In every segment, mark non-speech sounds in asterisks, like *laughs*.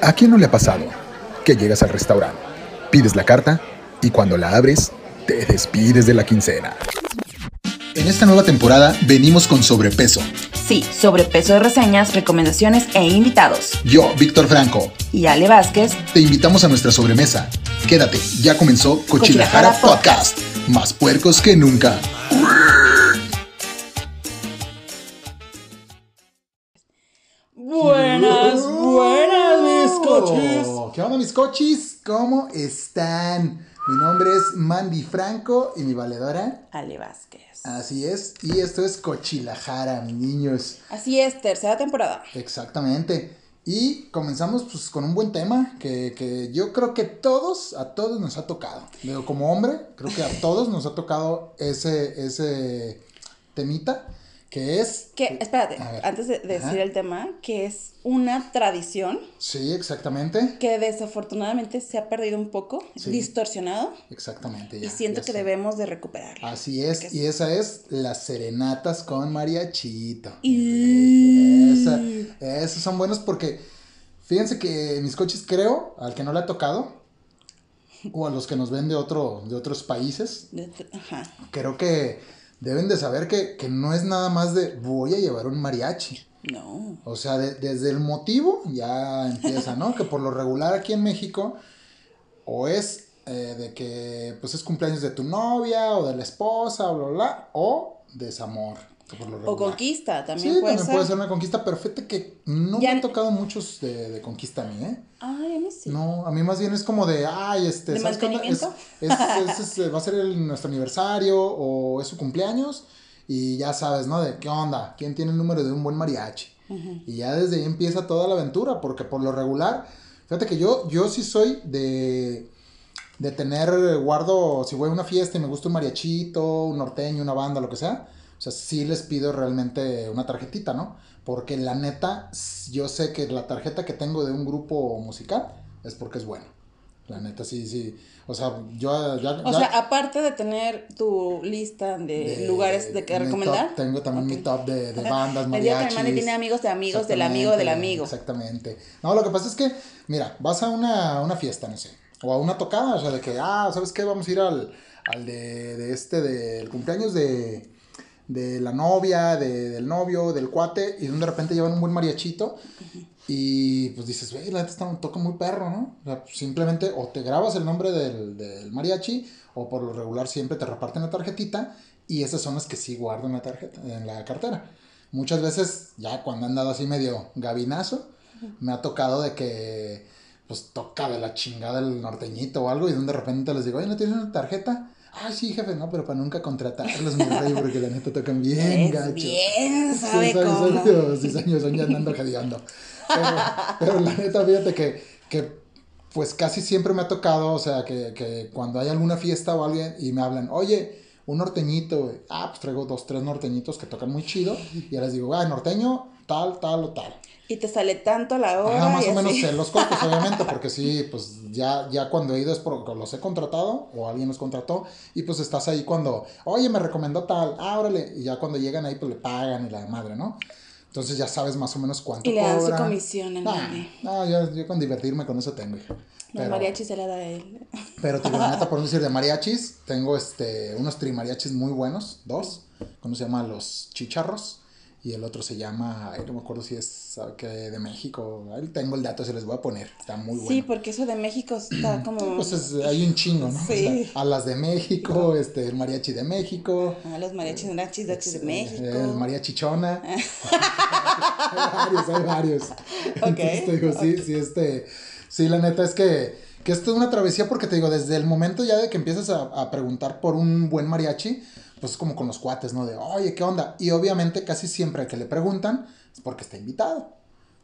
¿A quién no le ha pasado que llegas al restaurante, pides la carta y cuando la abres, te despides de la quincena? En esta nueva temporada venimos con sobrepeso. Sí, sobrepeso de reseñas, recomendaciones e invitados. Yo, Víctor Franco, Y Ale Vázquez, te invitamos a nuestra sobremesa. Quédate, ya comenzó Cochilajara Cochilajara Podcast. Más puercos que nunca. Mis cochis? ¿Cómo están? Mi nombre es Mandy Franco y mi valedora. Ale Vázquez. Así es, y esto es Cochilajara, mis niños. Así es, tercera temporada. Exactamente. Y comenzamos pues con un buen tema que, que yo creo que todos, a todos nos ha tocado. Digo, como hombre, creo que a todos nos ha tocado ese, ese temita, que es... Que, espérate, antes de decir el tema, que es una tradición Sí, exactamente. que desafortunadamente se ha perdido un poco, Sí. distorsionado, Exactamente. y ya, siento ya que sé. debemos de recuperarla. Así es, Porque y esa es las serenatas con mariachito. Y- Esa, esos son buenos porque fíjense que mis coches creo, al que no le ha tocado, o a los que nos ven de, otro, de otros países, Ajá. creo que deben de saber que, que no es nada más de voy a llevar un mariachi. No. O sea, de- desde el motivo ya empieza, ¿no? que por lo regular aquí en México o es eh, de que pues es cumpleaños de tu novia o de la esposa, bla, bla, bla, o desamor. O conquista, también sí, puede también ser. puede ser una conquista, pero fíjate que no Ya- me han tocado muchos de, de conquista a mí, ¿eh? Ay, a mí sí. No, a mí más bien es como de, ay, este, ¿De ¿sabes qué onda? Es, mantenimiento? es- *laughs* es- es- va a ser el- nuestro aniversario o es su cumpleaños y ya sabes, ¿no? De qué onda, quién tiene el número de un buen mariachi. Y ya desde ahí empieza toda la aventura, porque por lo regular, fíjate que yo, yo sí soy de, de tener, guardo, si voy a una fiesta y me gusta un mariachito, un norteño, una banda, lo que sea, o sea, sí les pido realmente una tarjetita, ¿no? Porque la neta, yo sé que la tarjeta que tengo de un grupo musical es porque es bueno. La neta, sí, sí. O sea, yo ya... O ya- sea, aparte de tener tu lista de, de- lugares de que mi recomendar. top, tengo también mi Ok. top de, de bandas, El día que mariachis. mi madre tiene amigos de amigos del amigo del amigo. Exactamente. No, lo que pasa es que, mira, vas a una, una fiesta, no sé, o a una tocada, o sea, de que, ah, ¿sabes qué? Vamos a ir al, al de, de este, del cumpleaños de, de la novia, de- del novio, del cuate, y de repente llevan un buen mariachito. Y pues dices, güey, la neta toque muy perro, ¿no? O sea, simplemente o te grabas el nombre del, del mariachi, o por lo regular siempre te reparten la tarjetita, y esas son las que sí guardo en la tarjeta, en la cartera. Muchas veces, ya cuando han dado así medio gabinazo, me ha tocado de que, pues toca de la chingada el norteñito o algo, y de repente les digo, oye, ¿no tienes una tarjeta? Ay, sí, jefe, no, pero para nunca contratarlos, mi rey, porque la neta tocan bien, gacho. bien, Sí, sabe soy- cómo. soy- sí, andando jadeando. Pero, pero la neta, fíjate que, que pues casi siempre me ha tocado, o sea, que, que cuando hay alguna fiesta o alguien y me hablan, oye, un norteñito, güey". ah, pues traigo dos, tres norteñitos que tocan muy chido, y ya les digo, ah, norteño, tal, tal o tal. Y te sale tanto la hora. Ajá, más y o menos así. sé los costos, obviamente, *laughs* porque sí, pues ya, ya cuando he ido es porque los he contratado o alguien los contrató y pues estás ahí cuando, oye, me recomendó tal, ah, órale, y ya cuando llegan ahí pues le pagan y la madre, ¿no? Entonces ya sabes más o menos cuánto Y le dan su cobran. comisión en Nah, no, yo, yo con divertirme con eso tengo, hija. Los Pero, mariachis se la da a él. pero te neta, *laughs* por decir de mariachis, tengo este, unos trimariachis muy buenos, dos. Uno se llama Los Chicharros y el otro se llama, ay, no me acuerdo si es qué, de México. Ahí tengo el dato, se les voy a poner. Está muy bueno. Sí, porque eso de México está *clears throat* como. Pues es- hay un chingo, ¿no? Sí. O sea, alas de México, este, el mariachi de México. Ah, los mariachis, de aquí de eh, México. El mariachi chona. *laughs* hay varios, hay varios. *laughs* Entonces te digo, sí, sí, este. Sí, la neta es que, que esto es una travesía porque te digo, desde el momento ya de que empiezas a, a preguntar por un buen mariachi, pues es como con los cuates, ¿no? De, oye, ¿qué onda? Y obviamente casi siempre que le preguntan es porque está invitado.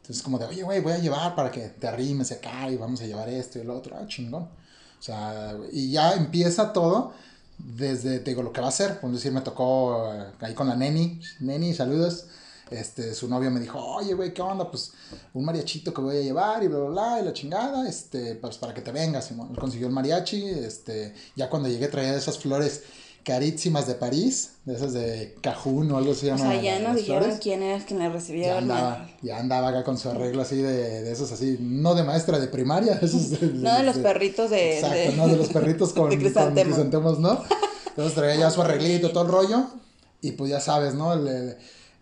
Entonces, como de, oye, güey, voy a llevar para que te arrimes acá y vamos a llevar esto y lo otro. Ah, chingón. O sea, y ya empieza todo desde, te digo, lo que va a hacer. Por decir, me tocó eh, ahí con la Neni. Neni, saludos. Este, su novio me dijo, oye, güey, ¿qué onda? Pues un mariachito que voy a llevar y bla, bla, bla, y la chingada, este, pues para que te vengas. Él consiguió el mariachi, este, ya cuando llegué traía esas flores carísimas de París, de esas de Cajún o algo así. O sea, ya nos dijeron quién era quien la recibía. Ya andaba, ya andaba acá con su arreglo así de, de esos así, no de maestra de primaria, esos no de los perritos *laughs* de... Exacto, no de los perritos con, con crisantemos, ¿no? *laughs* Entonces traía ya su arreglito, todo el rollo, y pues ya sabes, ¿no? El,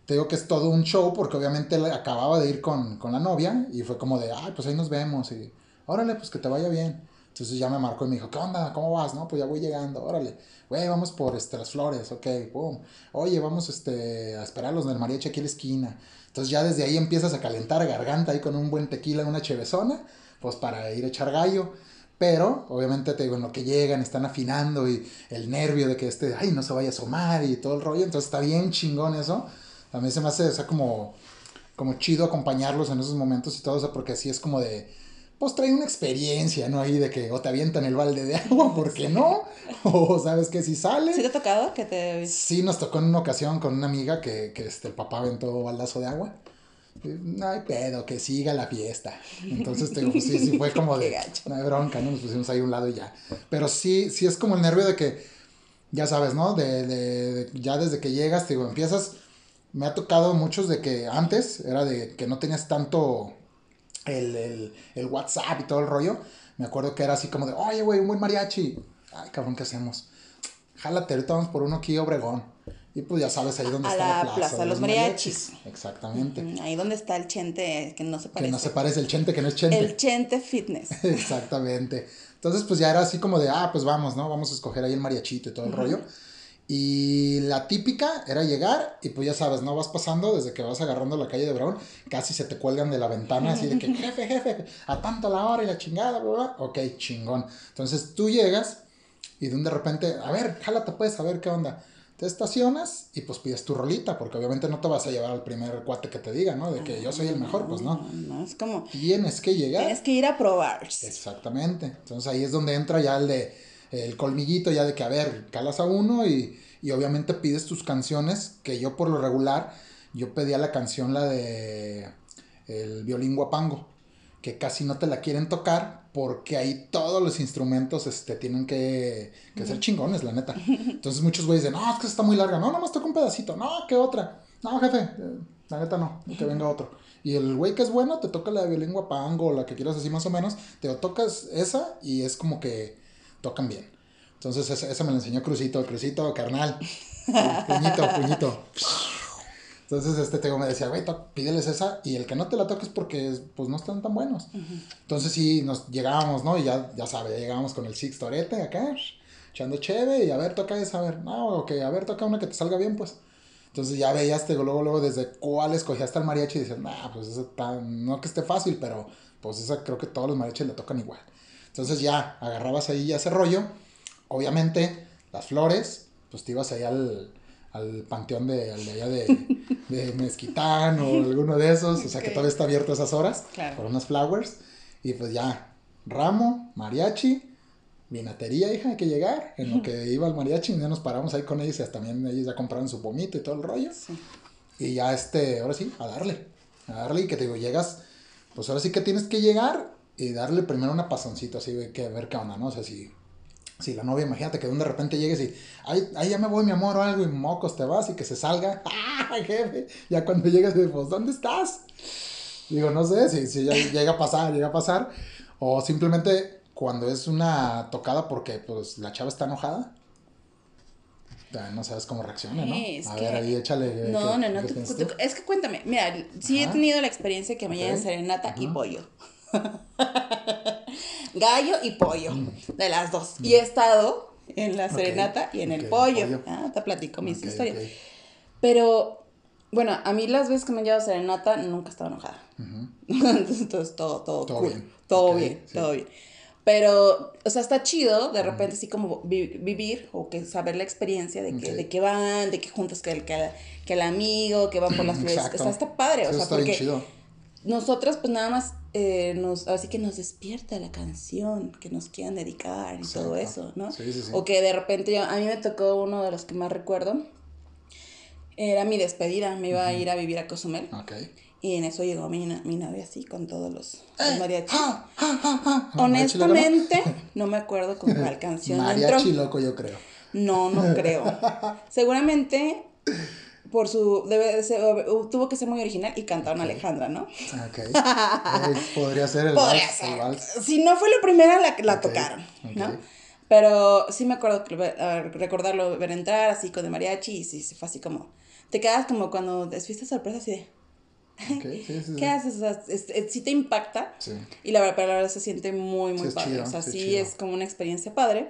te digo que es todo un show porque obviamente acababa de ir con, con la novia y fue como de, ay, pues ahí nos vemos y órale, pues que te vaya bien. Entonces ya me marcó y me dijo, ¿qué onda? ¿Cómo vas? No, pues ya voy llegando, órale. Güey, vamos por este, las flores, ok, pum. Oye, vamos este, a esperarlos del mariachi aquí en la esquina. Entonces ya desde ahí empiezas a calentar garganta ahí con un buen tequila, una chevezona, pues para ir a echar gallo. Pero, obviamente, te digo, en lo que llegan, están afinando y el nervio de que este, ay, no se vaya a asomar y todo el rollo. Entonces está bien chingón eso. Mí se me hace, o sea, como, como chido acompañarlos en esos momentos y todo eso, porque así es como de, pues trae una experiencia, ¿no? Ahí de que o te avientan el balde de agua, ¿por qué no? *laughs* O sabes que si sale. ¿Sí te ha tocado que te.? Sí, nos tocó en una ocasión con una amiga que, que este, el papá aventó baldazo de agua. No hay pedo, que siga la fiesta. Entonces, te digo, pues sí, sí fue *laughs* como de. No hay bronca, ¿no? Nos pusimos ahí a un lado y ya. Pero sí, sí es como el nervio de que, ya sabes, ¿no? De, de, de ya desde que llegas, te digo, empiezas. Me ha tocado muchos de que antes era de que no tenías tanto el, el, el, WhatsApp y todo el rollo, me acuerdo que era así como de, oye, güey, un buen mariachi. Ay, cabrón, ¿qué hacemos? Jálate, ahorita vamos por uno aquí Obregón. Y pues ya sabes ahí donde está la, plaza, de los mariachis. Exactamente. Ahí donde está el chente que no se parece. Que no se parece, el chente que no es chente. El chente fitness. *laughs* Exactamente. Entonces pues ya era así como de, ah, pues vamos, ¿no? Vamos a escoger ahí el mariachito y todo el rollo. Y la típica era llegar y pues ya sabes, no vas pasando desde que vas agarrando la calle de Brown, casi se te cuelgan de la ventana así de que *laughs* jefe, jefe, a tanto la hora y la chingada, bla, bla. Ok, chingón. Entonces tú llegas y de un de repente, a ver, jálate pues, a ver qué onda. Te estacionas y pues pides tu rolita, porque obviamente no te vas a llevar al primer cuate que te diga, ¿no? De que yo soy el mejor, pues no. No, es como... Tienes que llegar. Tienes que ir a probar. Exactamente. Entonces ahí es donde entra ya el de el colmillito ya de que, a ver, calas a uno y, y obviamente pides tus canciones, que yo por lo regular, yo pedía la canción, la de el violín guapango, que casi no te la quieren tocar porque ahí todos los instrumentos este, tienen que, que ser chingones, la neta. *laughs* Entonces muchos güeyes dicen, no, es que está muy larga, no, nomás toca un pedacito, no, ¿qué otra? No, jefe, eh, la neta no, que venga otro. Y el güey que es bueno te toca la de violín guapango, la que quieras así más o menos, te tocas esa y es como que tocan bien. Entonces esa, me la enseñó Crucito, Crucito, carnal. puñito, puñito. Entonces este tengo me decía, güey, pídeles esa y el que no te la toques porque pues no están tan buenos. Entonces sí, nos llegábamos, ¿no? Y ya, ya sabe, llegábamos con el Six Torete acá, echando cheve y a ver, toca esa, a ver, no, ok, a ver, toca una que te salga bien, pues. Entonces ya veías, te, luego, luego desde cuál escogías el mariachi y dices, nah, pues esa tan, no que esté fácil, pero pues esa creo que todos los mariachis le tocan igual. Entonces ya agarrabas ahí ya ese rollo. Obviamente, las flores, pues te ibas ahí al, al panteón de, al de allá de, *laughs* de Mezquitán o alguno de esos, o sea que todavía está abierto a esas horas, por unas flowers. Y pues ya, ramo, mariachi, vinatería, hija, hay que llegar. En lo que iba el mariachi, ya nos paramos ahí con ellos y también ellos ya compraron su pomito y todo el rollo. Y ya este, ahora sí, a darle, a darle y que te digo, llegas, pues ahora sí que tienes que llegar y darle primero una pasoncita así, que ver qué onda, ¿no? O sea, si, si la novia, imagínate que de repente llegues y, ay, ahí ya me voy, mi amor, o algo, y mocos te vas y que se salga, *laughs* ¡ah, jefe! Ya cuando llegas, pues, ¿dónde estás? Digo, no sé si, si ya llega a pasar, llega a pasar, o simplemente cuando es una tocada porque, pues, la chava está enojada. no sabes cómo reacciona, ¿no? a ver, ahí échale. No, no, no. es que cuéntame. Mira, sí he tenido la experiencia que me okay. serenata y pollo. *laughs* Gallo y pollo, de las dos. Y he estado en la serenata y en el pollo. Ah, te platico mis historias. Pero, bueno, a mí las veces que me han llevado serenata nunca estaba enojada. *laughs* Entonces, todo, todo, todo bien. Todo bien, todo bien. Pero, o sea, está chido de repente así como vivir o que saber la experiencia de que, de que van, de que juntas que el, que, el amigo, que van por las *laughs* flores. O sea, está padre, o sea, porque nosotras pues nada más eh, nos, así que nos despierta la canción que nos quieran dedicar y todo eso, ¿no? Sí, sí, sí. O que de repente yo, a mí me tocó uno de los que más recuerdo, era mi despedida, me iba a ir a vivir a Cozumel. Okay. Y en eso llegó mi, mi novia así con todos los, los mariachis. Ah, ah, ah, *laughs* Honestamente, no me acuerdo con cuál *laughs* canción Mariachi loco, yo creo. No, no creo. *laughs* Seguramente por su debe ser, tuvo que ser muy original y cantaron Alejandra, ¿no? Ok. *laughs* Eh, podría ser el Podría vals, Si no fue la primera, la, la tocaron, ¿no? Pero sí me acuerdo recordarlo, ver entrar así con el mariachi y sí, fue así como, te quedas como cuando fuiste sorpresa así de... Okay, sí, sí, ¿Qué haces? O sea, sí te impacta. Sí. Y la verdad, la verdad se siente muy, muy padre. o sea, sí, es como una experiencia padre.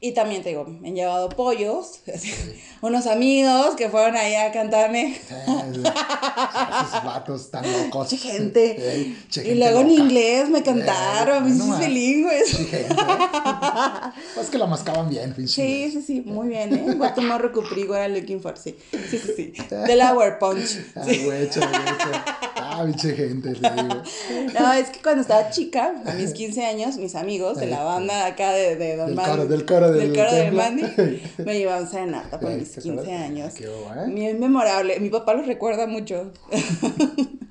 Y también te digo, me han llevado pollos, *laughs* unos amigos que fueron ahí a cantarme. esos vatos tan locos. Gente. y luego en inglés me cantaron, mis no bilingües. Es que la mascaban bien, *laughs* Sí, sí, sí, muy bien, ¿eh? Could what I'm looking for, sí. Sí, sí, sí. *laughs* Delaware Punch. Ah, güecho, Ah, pinche gente, te digo. *laughs* No, es que cuando estaba chica, a mis 15 años, mis amigos de la banda acá de, de Don Del del coro del, del, coro del Mandy, *laughs* me llevaban serenata por mis 15 años. Qué Es memorable. Mi papá los recuerda mucho. *laughs*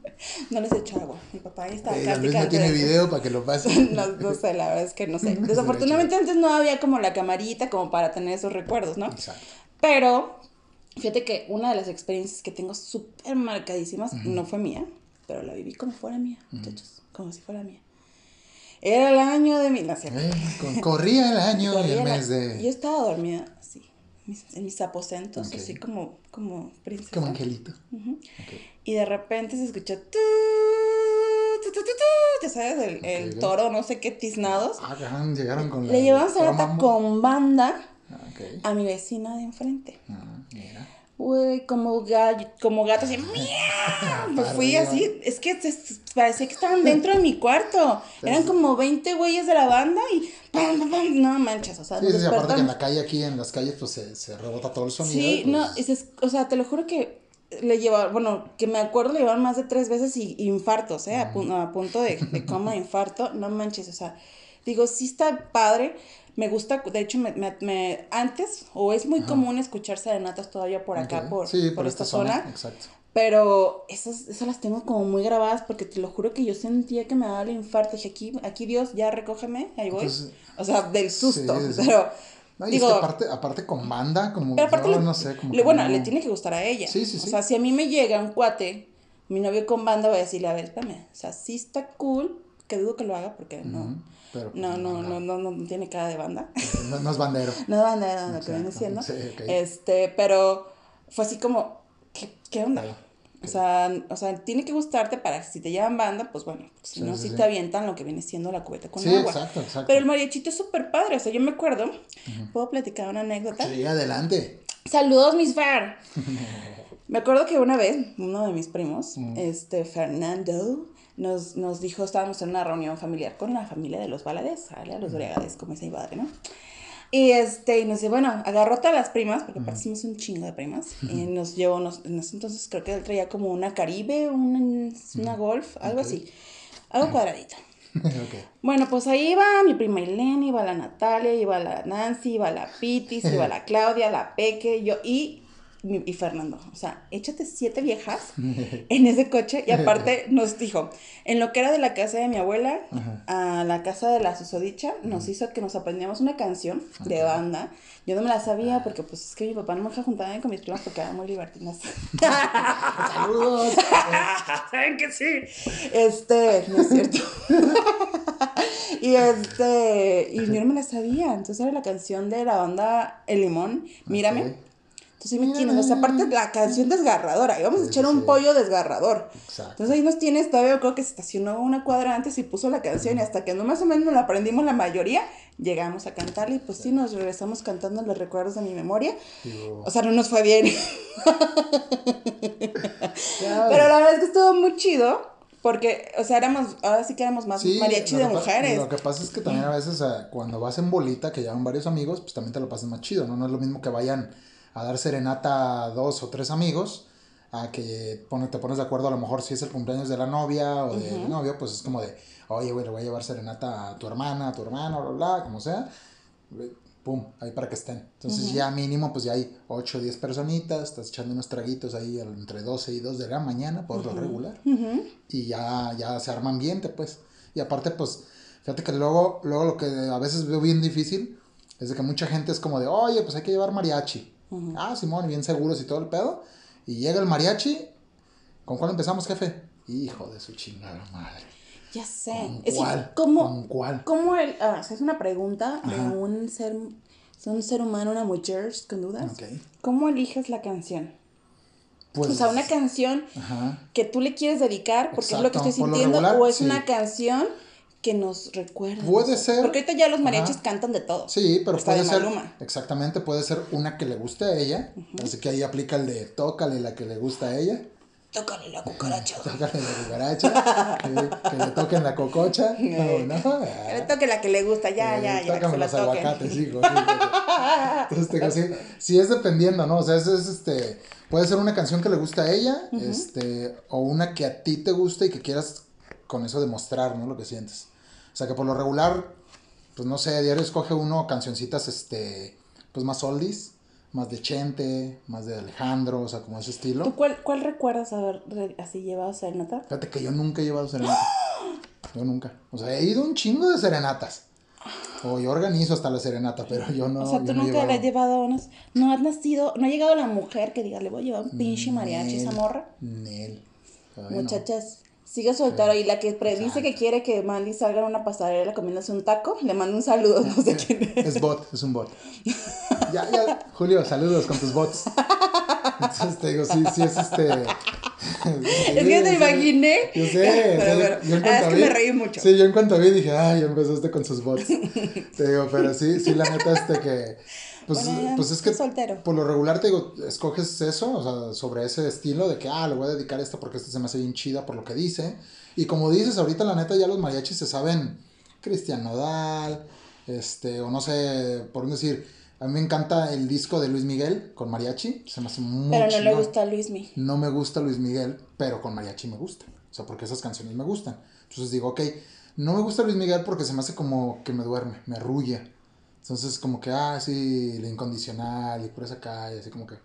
No les echo agua. Mi papá ahí está. Eh, no tiene video para que lo pase. no, no, sé, la verdad es que no sé. Desafortunadamente antes no había como la camarita como para tener esos recuerdos, ¿no? Exacto. Pero fíjate que una de las experiencias que tengo súper marcadísimas no fue mía, pero la viví como fuera mía, muchachos. Como si fuera mía. Era el año de mi nacimiento. Eh, corría el año y el mes de. Yo estaba dormida así, en mis aposentos, así como, como princesa. Como angelito. Y de repente se escuchó. ¿Te sabes? El, el toro, no sé qué tiznados. Ah, llegaron con la. Le llevamos a con banda ah, a mi vecina de enfrente. Ah, mira. Uy, como, como gatos y pues fui así, es que parecía que estaban dentro de mi cuarto. Eran como 20 güeyes de la banda y no manches, o sea, sí, sí, aparte que en la calle aquí en las calles pues se, se rebota todo el sonido. Sí, pues... no, es, o sea, te lo juro que le llevaba, bueno, que me acuerdo le llevaban más de tres veces y, infartos, ¿eh? A, a, punto de, de coma infarto, no manches, o sea, digo, sí está padre, me gusta, de hecho, me, me, antes, o es muy común escuchar serenatas todavía por acá, por, por, esta, zona. Exacto. Pero esas, esas las tengo como muy grabadas porque te lo juro que yo sentía que me daba el infarto. Dije, aquí, aquí Dios, ya recógeme, ahí voy. o sea, del susto. pero. digo, aparte, aparte con banda, como. no, no sé, como. Le, bueno, le tiene que gustar a ella. Sí, sí, sí. O sea, si a mí me llega un cuate, mi novio con banda, voy a decirle, a ver, espérame. O sea, sí está cool, que dudo que lo haga porque no. Pues, no, no, no, no, no, tiene cara de banda. *laughs* No, es bandero. *laughs* no es bandero, lo que viene siendo. Este, pero fue así como, ¿qué, qué onda? O sea, o sea, tiene que gustarte para que si te llevan banda, pues bueno, si no, si te avientan lo que viene siendo la cubeta con agua. Exacto, exacto. Pero el mariachito es súper padre, o sea, yo me acuerdo, ¿puedo platicar una anécdota? Sí, adelante. Saludos, mis Fer. *laughs* me acuerdo que una vez, uno de mis primos, este, Fernando, nos, nos dijo, estábamos en una reunión familiar con la familia de los Balades, ¿vale? A los Bregades, como ese padre, ¿no? Y este, y nos dice, bueno, agarró todas las primas, porque parecimos un chingo de primas, y nos llevó, nos, en ese entonces creo que él traía como una Caribe, una, una Golf, algo así, algo cuadradito. *laughs* Bueno, pues ahí iba mi prima Elena, iba la Natalia, iba la Nancy, iba la Pitis, iba la *laughs* Claudia, la Peque, yo, y y Fernando, o sea, échate siete viejas *laughs* en ese coche y aparte nos dijo, en lo que era de la casa de mi abuela a la casa de la susodicha, nos hizo que nos aprendíamos una canción de banda. Yo no me la sabía porque pues es que mi papá no me dejaba juntar con mis primas porque eran muy libertinas. *laughs* *laughs* Saludos. Saben que sí. Este, no es cierto. y este, y yo no me la sabía, entonces era la canción de la banda El Limón, Mírame. Entonces me o sea, aparte la canción desgarradora, íbamos a echar un pollo desgarrador. Exacto. Entonces ahí nos tienes, todavía creo que se estacionó una cuadra antes y puso la canción y hasta que no más o menos nos la aprendimos la mayoría, llegamos a cantarla y pues sí, nos regresamos cantando los recuerdos de mi memoria. O sea, no nos fue bien. Pero la verdad es que estuvo muy chido. Porque, o sea, éramos, ahora sí que éramos más mariachi de mujeres. Lo que pasa es que también a veces cuando vas en bolita, que llevan varios amigos, pues también te lo pasas más chido, ¿no? No es lo mismo que vayan a dar serenata a dos o tres amigos, a que te pones de acuerdo a lo mejor si es el cumpleaños de la novia o del novio, pues es como de, oye, güey, le voy a llevar serenata a tu hermana, a tu hermano, bla, bla, como sea. Pum, ahí para que estén. Entonces ya mínimo, pues ya hay 8 o 10 personitas, estás echando unos traguitos ahí entre 12 y 2 de la mañana, por lo regular. Y ya, ya se arma ambiente, pues. Y aparte, pues, fíjate que luego, luego lo que a veces veo bien difícil Es de que mucha gente es como de, oye, pues hay que llevar mariachi. Ah, Simón, bien seguros y todo el pedo. Y llega el mariachi. ¿Con cuál empezamos, jefe? Hijo de su chingada madre. Ya sé. ¿Con es cuál? ¿cómo, ¿Con cuál? ¿Cómo el, ah, es una pregunta de un ser, un ser humano, una mujer, con dudas. ¿Cómo eliges la canción? Pues, o sea, una canción que tú le quieres dedicar porque es lo que estoy sintiendo, o es una canción que nos recuerda. Puede ser. Porque ahorita ya los mariachis cantan de todo. Sí, pero puede ser. Exactamente, puede ser una que le guste a ella. Así que ahí aplica el de tócale la que le gusta a ella. Tócale la cucaracha. Tócale la cucaracha. que, le toquen la cococha. *laughs* No, no. Que le toque la que le gusta, ya, ya, ya. Tócame los aguacates, hijo. Entonces, sí, sí, es dependiendo, ¿no? O sea, es, es este. Puede ser una canción que le gusta a ella, este, o una que a ti te guste y que quieras con eso demostrar, ¿no? Lo que sientes. O sea que por lo regular, pues no sé, diario escoge uno cancioncitas, este, pues más oldies, más de Chente, más de Alejandro, o sea, como ese estilo. ¿Tú cuál, cuál recuerdas haber así llevado serenata? Fíjate que yo nunca he llevado serenata. *gasps* Yo nunca. O sea, he ido un chingo de serenatas. O yo organizo hasta la serenata, pero yo no. O sea, tú nunca le has llevado unos. No has nacido. No ha llegado la mujer que diga, le voy a llevar un pinche mariachi esa morra. Nel. Muchachas, Sigue soltero y la que predice que quiere que Mandy salga en una pasarela comiéndose un taco, le mando un saludo, no sé quién es. *laughs* Es bot, es un bot. ya, ya, Julio, saludos con tus bots. Entonces te digo, sí, sí es este. es que te imaginé. Yo sé, pero, yo, en ah, es que me reí mucho. Sí, yo en cuanto vi dije, ay, empezaste con sus bots. te digo, pero sí, sí, la neta, este que pues, pues es que por lo regular te digo, escoges eso, o sea, sobre ese estilo de que, ah, le voy a dedicar esto porque este se me hace bien chida por lo que dice. Y como dices, ahorita la neta ya los mariachis se saben Cristian Nodal, este, o no sé, por decir, a mí me encanta el disco de Luis Miguel con mariachi, se me hace muy Pero no le gusta Luis Miguel. No me gusta Luis Miguel, pero con mariachi me gusta. O sea, porque esas canciones me gustan. Entonces digo, ok, no me gusta Luis Miguel porque se me hace como que me duerme, me arrulla. Entonces, como que, ah, sí, la incondicional y por esa calle, así como que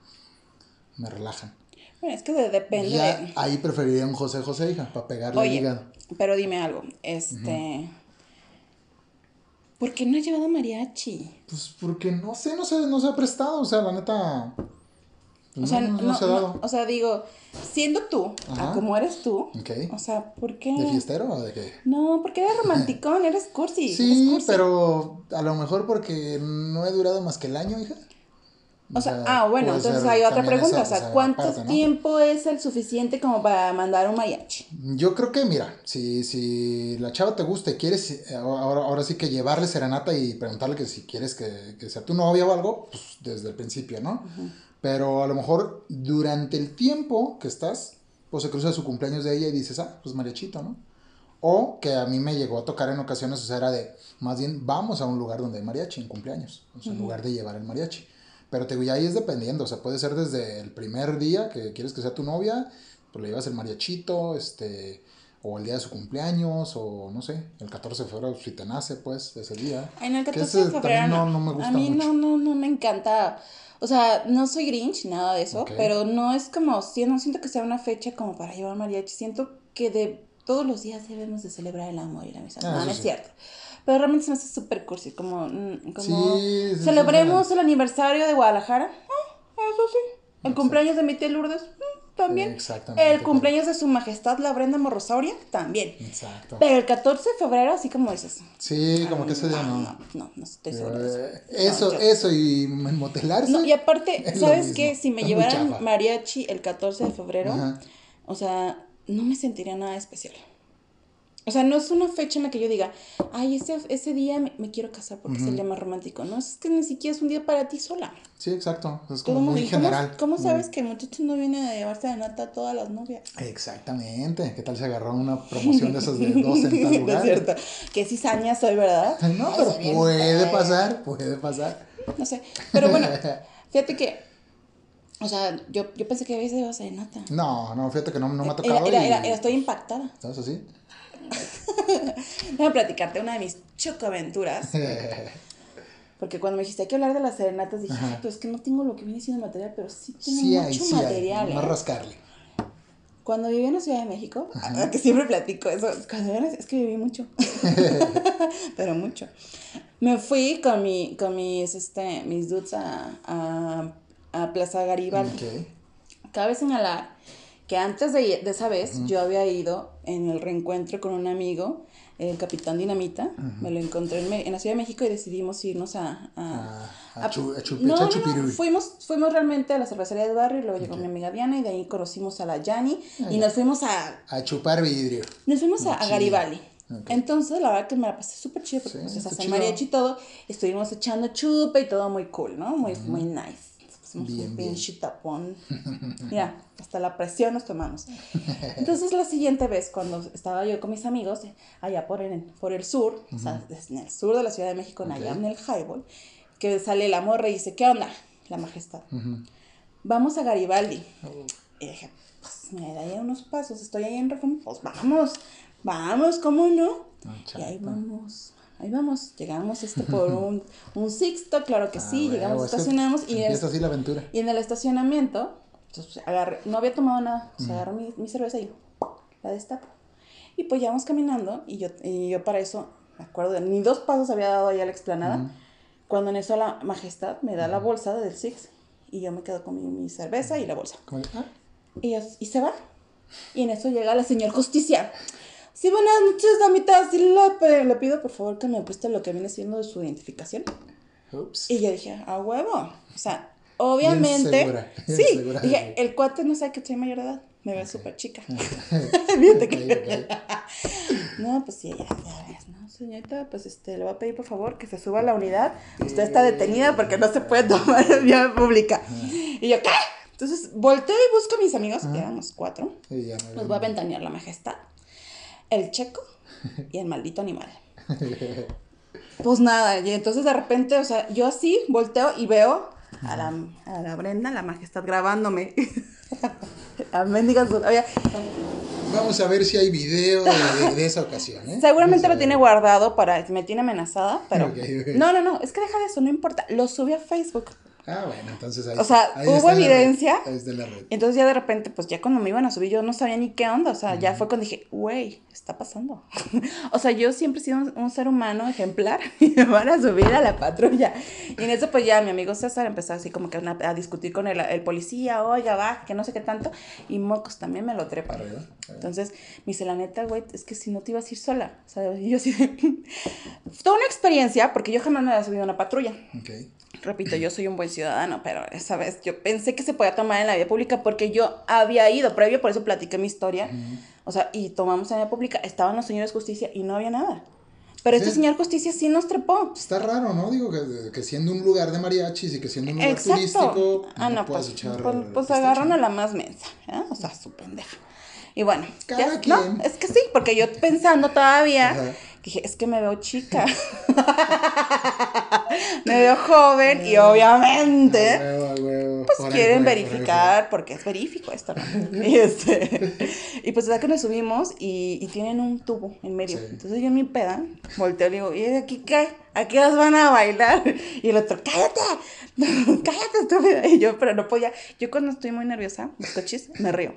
me relajan. Bueno, es que depende. Ya, ahí preferiría un José José, hija, para pegarle Oye, hígado. Pero dime algo, este. ¿Por qué no ha llevado mariachi? Pues porque no sé, no sé, no se ha prestado, o sea, la neta. O sea, no, o sea, digo, siendo tú, como eres tú, o sea, ¿por qué? ¿De fiestero o de qué? No, porque eres romanticón, eres cursi. Sí, pero a lo mejor porque no he durado más que el año, hija. O, sea, ah, bueno, entonces hay otra pregunta, o sea, ¿cuánto tiempo es el suficiente como para mandar un mariachi? Yo creo que, mira, si, si la chava te gusta y quieres, eh, ahora, ahora sí que llevarle serenata y preguntarle que si quieres que, que sea tu novia o algo, pues desde el principio, ¿no? Pero a lo mejor durante el tiempo que estás, pues se cruza su cumpleaños de ella y dices, ah, pues mariachito, ¿no? O que a mí me llegó a tocar en ocasiones, o sea, era de, más bien, vamos a un lugar donde hay mariachi en cumpleaños, o sea, en lugar de llevar el mariachi. Pero te digo, ahí es dependiendo, o sea, puede ser desde el primer día que quieres que sea tu novia, pues le llevas el mariachito, este, o el día de su cumpleaños, o no sé, el 14 de febrero, si te nace, pues, ese día. En el 14 de febrero. No, no, me gusta. A mí no, no, no me encanta o sea, no soy Grinch, nada de eso, pero no es como, no siento que sea una fecha como para llevar mariachi. Siento que de todos los días debemos de celebrar el amor y la amistad. Ah, no, no es cierto. Pero realmente se me hace súper cursi, como, mm, como celebremos el aniversario de Guadalajara. Ah, eso sí. El cumpleaños de mi tía Lourdes. También. Exactamente. El cumpleaños de su majestad, la Brenda Morrosauria, también. Exacto. Pero el 14 de febrero, así como dices. Sí, como que ese día no. No, no, no estoy segura. Eso, eso y motelarse. No, y aparte, *laughs* ¿sabes qué? Si me llevaran mariachi el 14 de febrero, o sea, no me sentiría nada especial. O sea, no es una fecha en la que yo diga, ay, ese, ese día me, quiero casar porque es el día más romántico. No, es que ni siquiera es un día para ti sola. Sí, exacto. Es como muy general. ¿Cómo, sabes que el muchacho no viene a llevarse de nata a todas las novias? Exactamente. ¿Qué tal se agarró una promoción de esas de dos en tal *laughs* lugar? es cierto. Que cizaña soy, ¿verdad? *laughs* No, pero puede pasar, puede pasar. No sé. Pero bueno, *laughs* fíjate que o sea, yo, yo pensé que habías llevado serenata. No, no, fíjate que no, no me ha tocado. Era, era, estoy impactada. ¿Sabes así? *laughs* Déjame platicarte una de mis chocoaventuras. Porque cuando me dijiste hay que hablar de las serenatas, dije, pues es que no tengo lo que viene siendo material, pero sí tengo mucho material. no ¿eh? rascarle. Cuando viví en la Ciudad de México, que siempre platico eso, cuando es que viví mucho, *laughs* *laughs* pero mucho. Me fui con, mi, con mis, este, mis dudes a, a, a Plaza Garibaldi. Cada vez en la que antes de, de esa vez yo había ido en el reencuentro con un amigo, el Capitán Dinamita, me lo encontré en, en, la Ciudad de México y decidimos irnos a... a, a, a, chu, no, no, no, fuimos, fuimos realmente a la cervecería del barrio y luego llegó mi amiga Diana y de ahí conocimos a la Yani y nos fuimos a... A chupar vidrio. Nos fuimos a, Garibaldi. Entonces, la verdad que me la pasé súper chido porque pues, se hace mariachi y todo. Estuvimos echando chupa y todo muy cool, ¿no? Muy, muy nice bien, un pinche tapón. Mira, hasta la presión nos tomamos. Entonces la siguiente vez, cuando estaba yo con mis amigos, allá por el, por el sur, o sea, en el sur de la Ciudad de México, en allá en el Highball, que sale la morra y dice, ¿qué onda? La majestad. Vamos a Garibaldi. Oh. Y dije, pues me da ya unos pasos, estoy ahí en Reforma, pues vamos, vamos, ¿cómo no? y ahí vamos ahí vamos, llegamos este por *laughs* un, un sixto, claro que ah, sí, llegamos, estacionamos y, es, así la aventura. y en el estacionamiento, entonces agarré, no había tomado nada, o sea, agarré mi, mi, cerveza y la destapo. Y pues ya vamos caminando y yo, y yo para eso, me acuerdo, ni dos pasos había dado ahí a la explanada, cuando en eso la majestad me da la bolsa del Six y yo me quedo con mi, mi cerveza y la bolsa. ¿Ah? Y, y se va. Y en eso llega la señor justicia. Sí, buenas noches, damita. Sí, le, le pido por favor que me preste lo que viene siendo su identificación. Ups. Y yo dije, a huevo. O sea, obviamente. Segura, *laughs* sí, segura dije, el cuate no sabe que soy mayor de edad. Me ve súper chica. *laughs* *laughs* Fíjate que. no, pues sí, ya, ya ves, ¿no? Señorita, pues este, le voy a pedir por favor que se suba a la unidad. Usted está detenida porque no se puede tomar en vía pública. Y yo, ¿qué? Entonces volteo y busco a mis amigos, que éramos cuatro. Nos voy a ventanear la majestad el checo y el maldito animal. Pues nada, y entonces de repente, o sea, yo así volteo y veo a la, a la Brenda, la majestad, grabándome. *laughs* a mendigas todavía. Vamos a ver si hay video de, esa ocasión. ¿eh? Seguramente lo tiene guardado para. Me tiene amenazada, pero. No, no, no, es que deja de eso, no importa. Lo sube a Facebook. Ah, bueno, entonces ahí O sea, hubo evidencia. ahí está la red. Entonces ya de repente, pues ya cuando me iban a subir, yo no sabía ni qué onda. O sea, ya fue cuando dije, güey, está pasando. *laughs* o sea, yo siempre he sido un, ser humano ejemplar *laughs* y me van a subir a la patrulla. Y en eso, pues ya mi amigo César empezó así como que a, discutir con el, el, policía, oiga, va, que no sé qué tanto. Y Mocos también me lo trepa. Entonces, me dice, la neta, güey, es que si no te ibas a ir sola. O sea, y yo así. *laughs* Toda una experiencia, porque yo jamás me había subido a una patrulla. Okay. Repito, yo soy un buen ciudadano, pero esa vez yo pensé que se podía tomar en la vía pública porque yo había ido previo, por eso platiqué mi historia. O sea, y tomamos en la vía pública, estaban los señores justicia y no había nada. Pero este señor justicia sí nos trepó. Está raro, ¿no? Digo que, que siendo un lugar de mariachis y que siendo un lugar turístico, ah, no, pues, echar pues, pues agarran a la más mensa, ¿eh? O sea, su pendeja. Y bueno, ya, no, es que sí, porque yo pensando todavía dije, es que me veo chica. *laughs* me veo joven y obviamente pues quieren verificar porque es verífico esto, ¿no? y, este, *laughs* y pues ya que nos subimos y, y, tienen un tubo en medio. Entonces yo en mi peda volteo y digo, ¿y aquí qué? Aquí las van a bailar. *laughs* Y el otro, cállate, cállate, estúpida. Y yo, pero no podía. Yo cuando estoy muy nerviosa, los coches, me río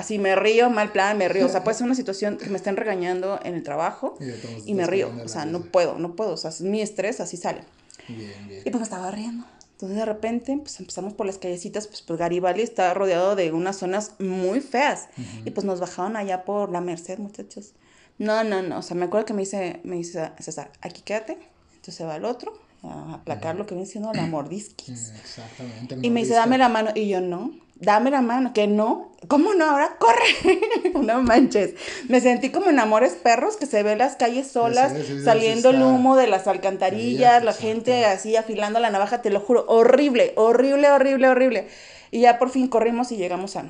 así me río, mal plan, me río. O sea, *laughs* puede ser una situación que me estén regañando en el trabajo y, me río. O sea, no puedo, no puedo. O sea, mi estrés así sale. Bien, bien. Y pues me estaba riendo. Entonces de repente, pues empezamos por las callecitas, pues, pues Garibaldi está rodeado de unas zonas muy feas. Y pues nos bajaron allá por la Merced, muchachos. No, no, no. O sea, me acuerdo que me dice, me dice César, aquí quédate. Entonces se va el otro a aplacar lo que viene siendo la mordisquis. Exactamente. Y me dice, dame la mano. Y yo, no dame la mano, que no, ¿cómo no? Ahora corre, *laughs* no manches. Me sentí como en Amores Perros, que se ve las calles solas, saliendo el humo de las alcantarillas, la gente así afilando la navaja, te lo juro, horrible, horrible, horrible, horrible. Y ya por fin corrimos y llegamos a,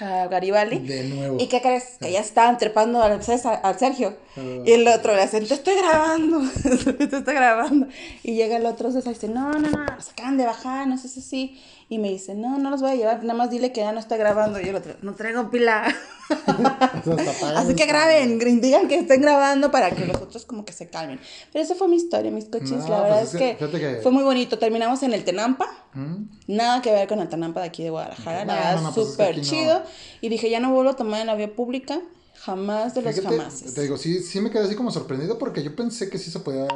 a Garibaldi. De nuevo. ¿Y qué crees? Que ya estaban trepando al, César, al Sergio. Ah, y el otro le hace, te estoy grabando, *laughs* te estoy grabando. Y llega el otro César y dice, no, no, no, se acaban de bajar, no sé si así. Y me dice, no, no los voy a llevar, nada más dile que ya no está grabando. Y el otro, no traigo pila. *laughs* Así que graben, digan que estén grabando para que los otros como que se calmen. Pero esa fue mi historia, mis coches. la verdad pues es, que, fue muy bonito. Terminamos en el Tenampa. ¿Mm? Nada que ver con el Tenampa de aquí de Guadalajara. la verdad, súper chido. Y dije, ya no vuelvo a tomar en la vía pública Jamás de los jamás. Te digo, sí, sí me quedé así como sorprendido porque yo pensé que sí se podía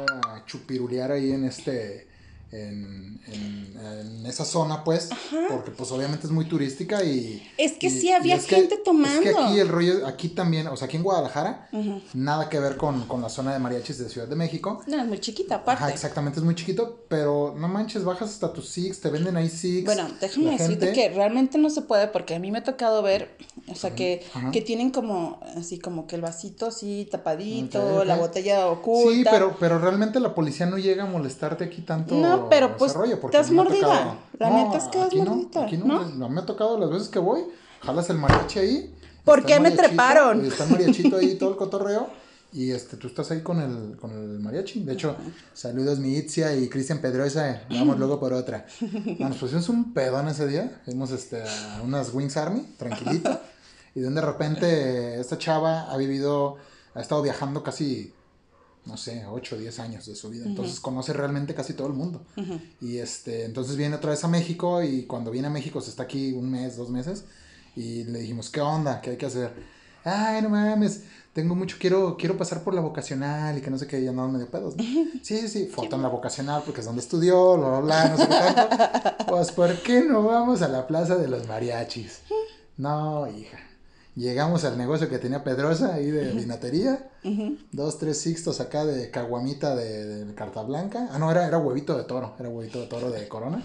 chupirulear ahí en este en, en, esa zona, pues, porque pues obviamente es muy turística y... Es que sí había gente tomando. Es que aquí el rollo, aquí también, o sea, aquí en Guadalajara, nada que ver con, la zona de mariachis de Ciudad de México. No, es muy chiquita, aparte. Ajá, exactamente, es muy chiquito, pero no manches, bajas hasta tus Six, te venden ahí Six. Bueno, déjame decirte que realmente no se puede porque a mí me ha tocado ver, o sea, que, que tienen como, así como que el vasito así tapadito, la botella oculta. Sí, pero, pero realmente la policía no llega a molestarte aquí tanto. No, pero pues te has mordida. La neta es que has mordida. aquí no, no, me ha tocado las veces que voy, jalas el mariachi ahí. ¿Por qué me treparon? Y está el mariachito ahí, todo el *laughs* cotorreo. Y este, tú estás ahí con el, con el mariachi. De hecho, saludos mi Itzia y Cristian Pedrosa. Vamos luego por otra. *laughs* nos pusimos un pedón ese día. Fuimos este, a unas Wings Army, tranquilito. *laughs* Y de repente esta chava ha vivido, ha estado viajando casi no sé, 8 o 10 años de su vida. Entonces conoce realmente casi todo el mundo. Y este, entonces viene otra vez a México y cuando viene a México se está aquí un mes, dos meses. Y le dijimos, ¿qué onda? ¿Qué hay que hacer? Ay, no mames, tengo mucho, quiero, quiero pasar por la vocacional y que no sé qué, ya no medio pedos. *laughs* Sí, sí, sí, foto en la vocacional porque es donde estudió, bla, bla, bla, no sé qué tanto. *laughs* Pues, ¿por qué no vamos a la plaza de los mariachis? No, hija. Llegamos al negocio que tenía Pedrosa ahí de vinatería. Dos, tres sixtos acá de caguamita de, carta blanca. Ah, no, era, era huevito de toro. Era huevito de toro de corona.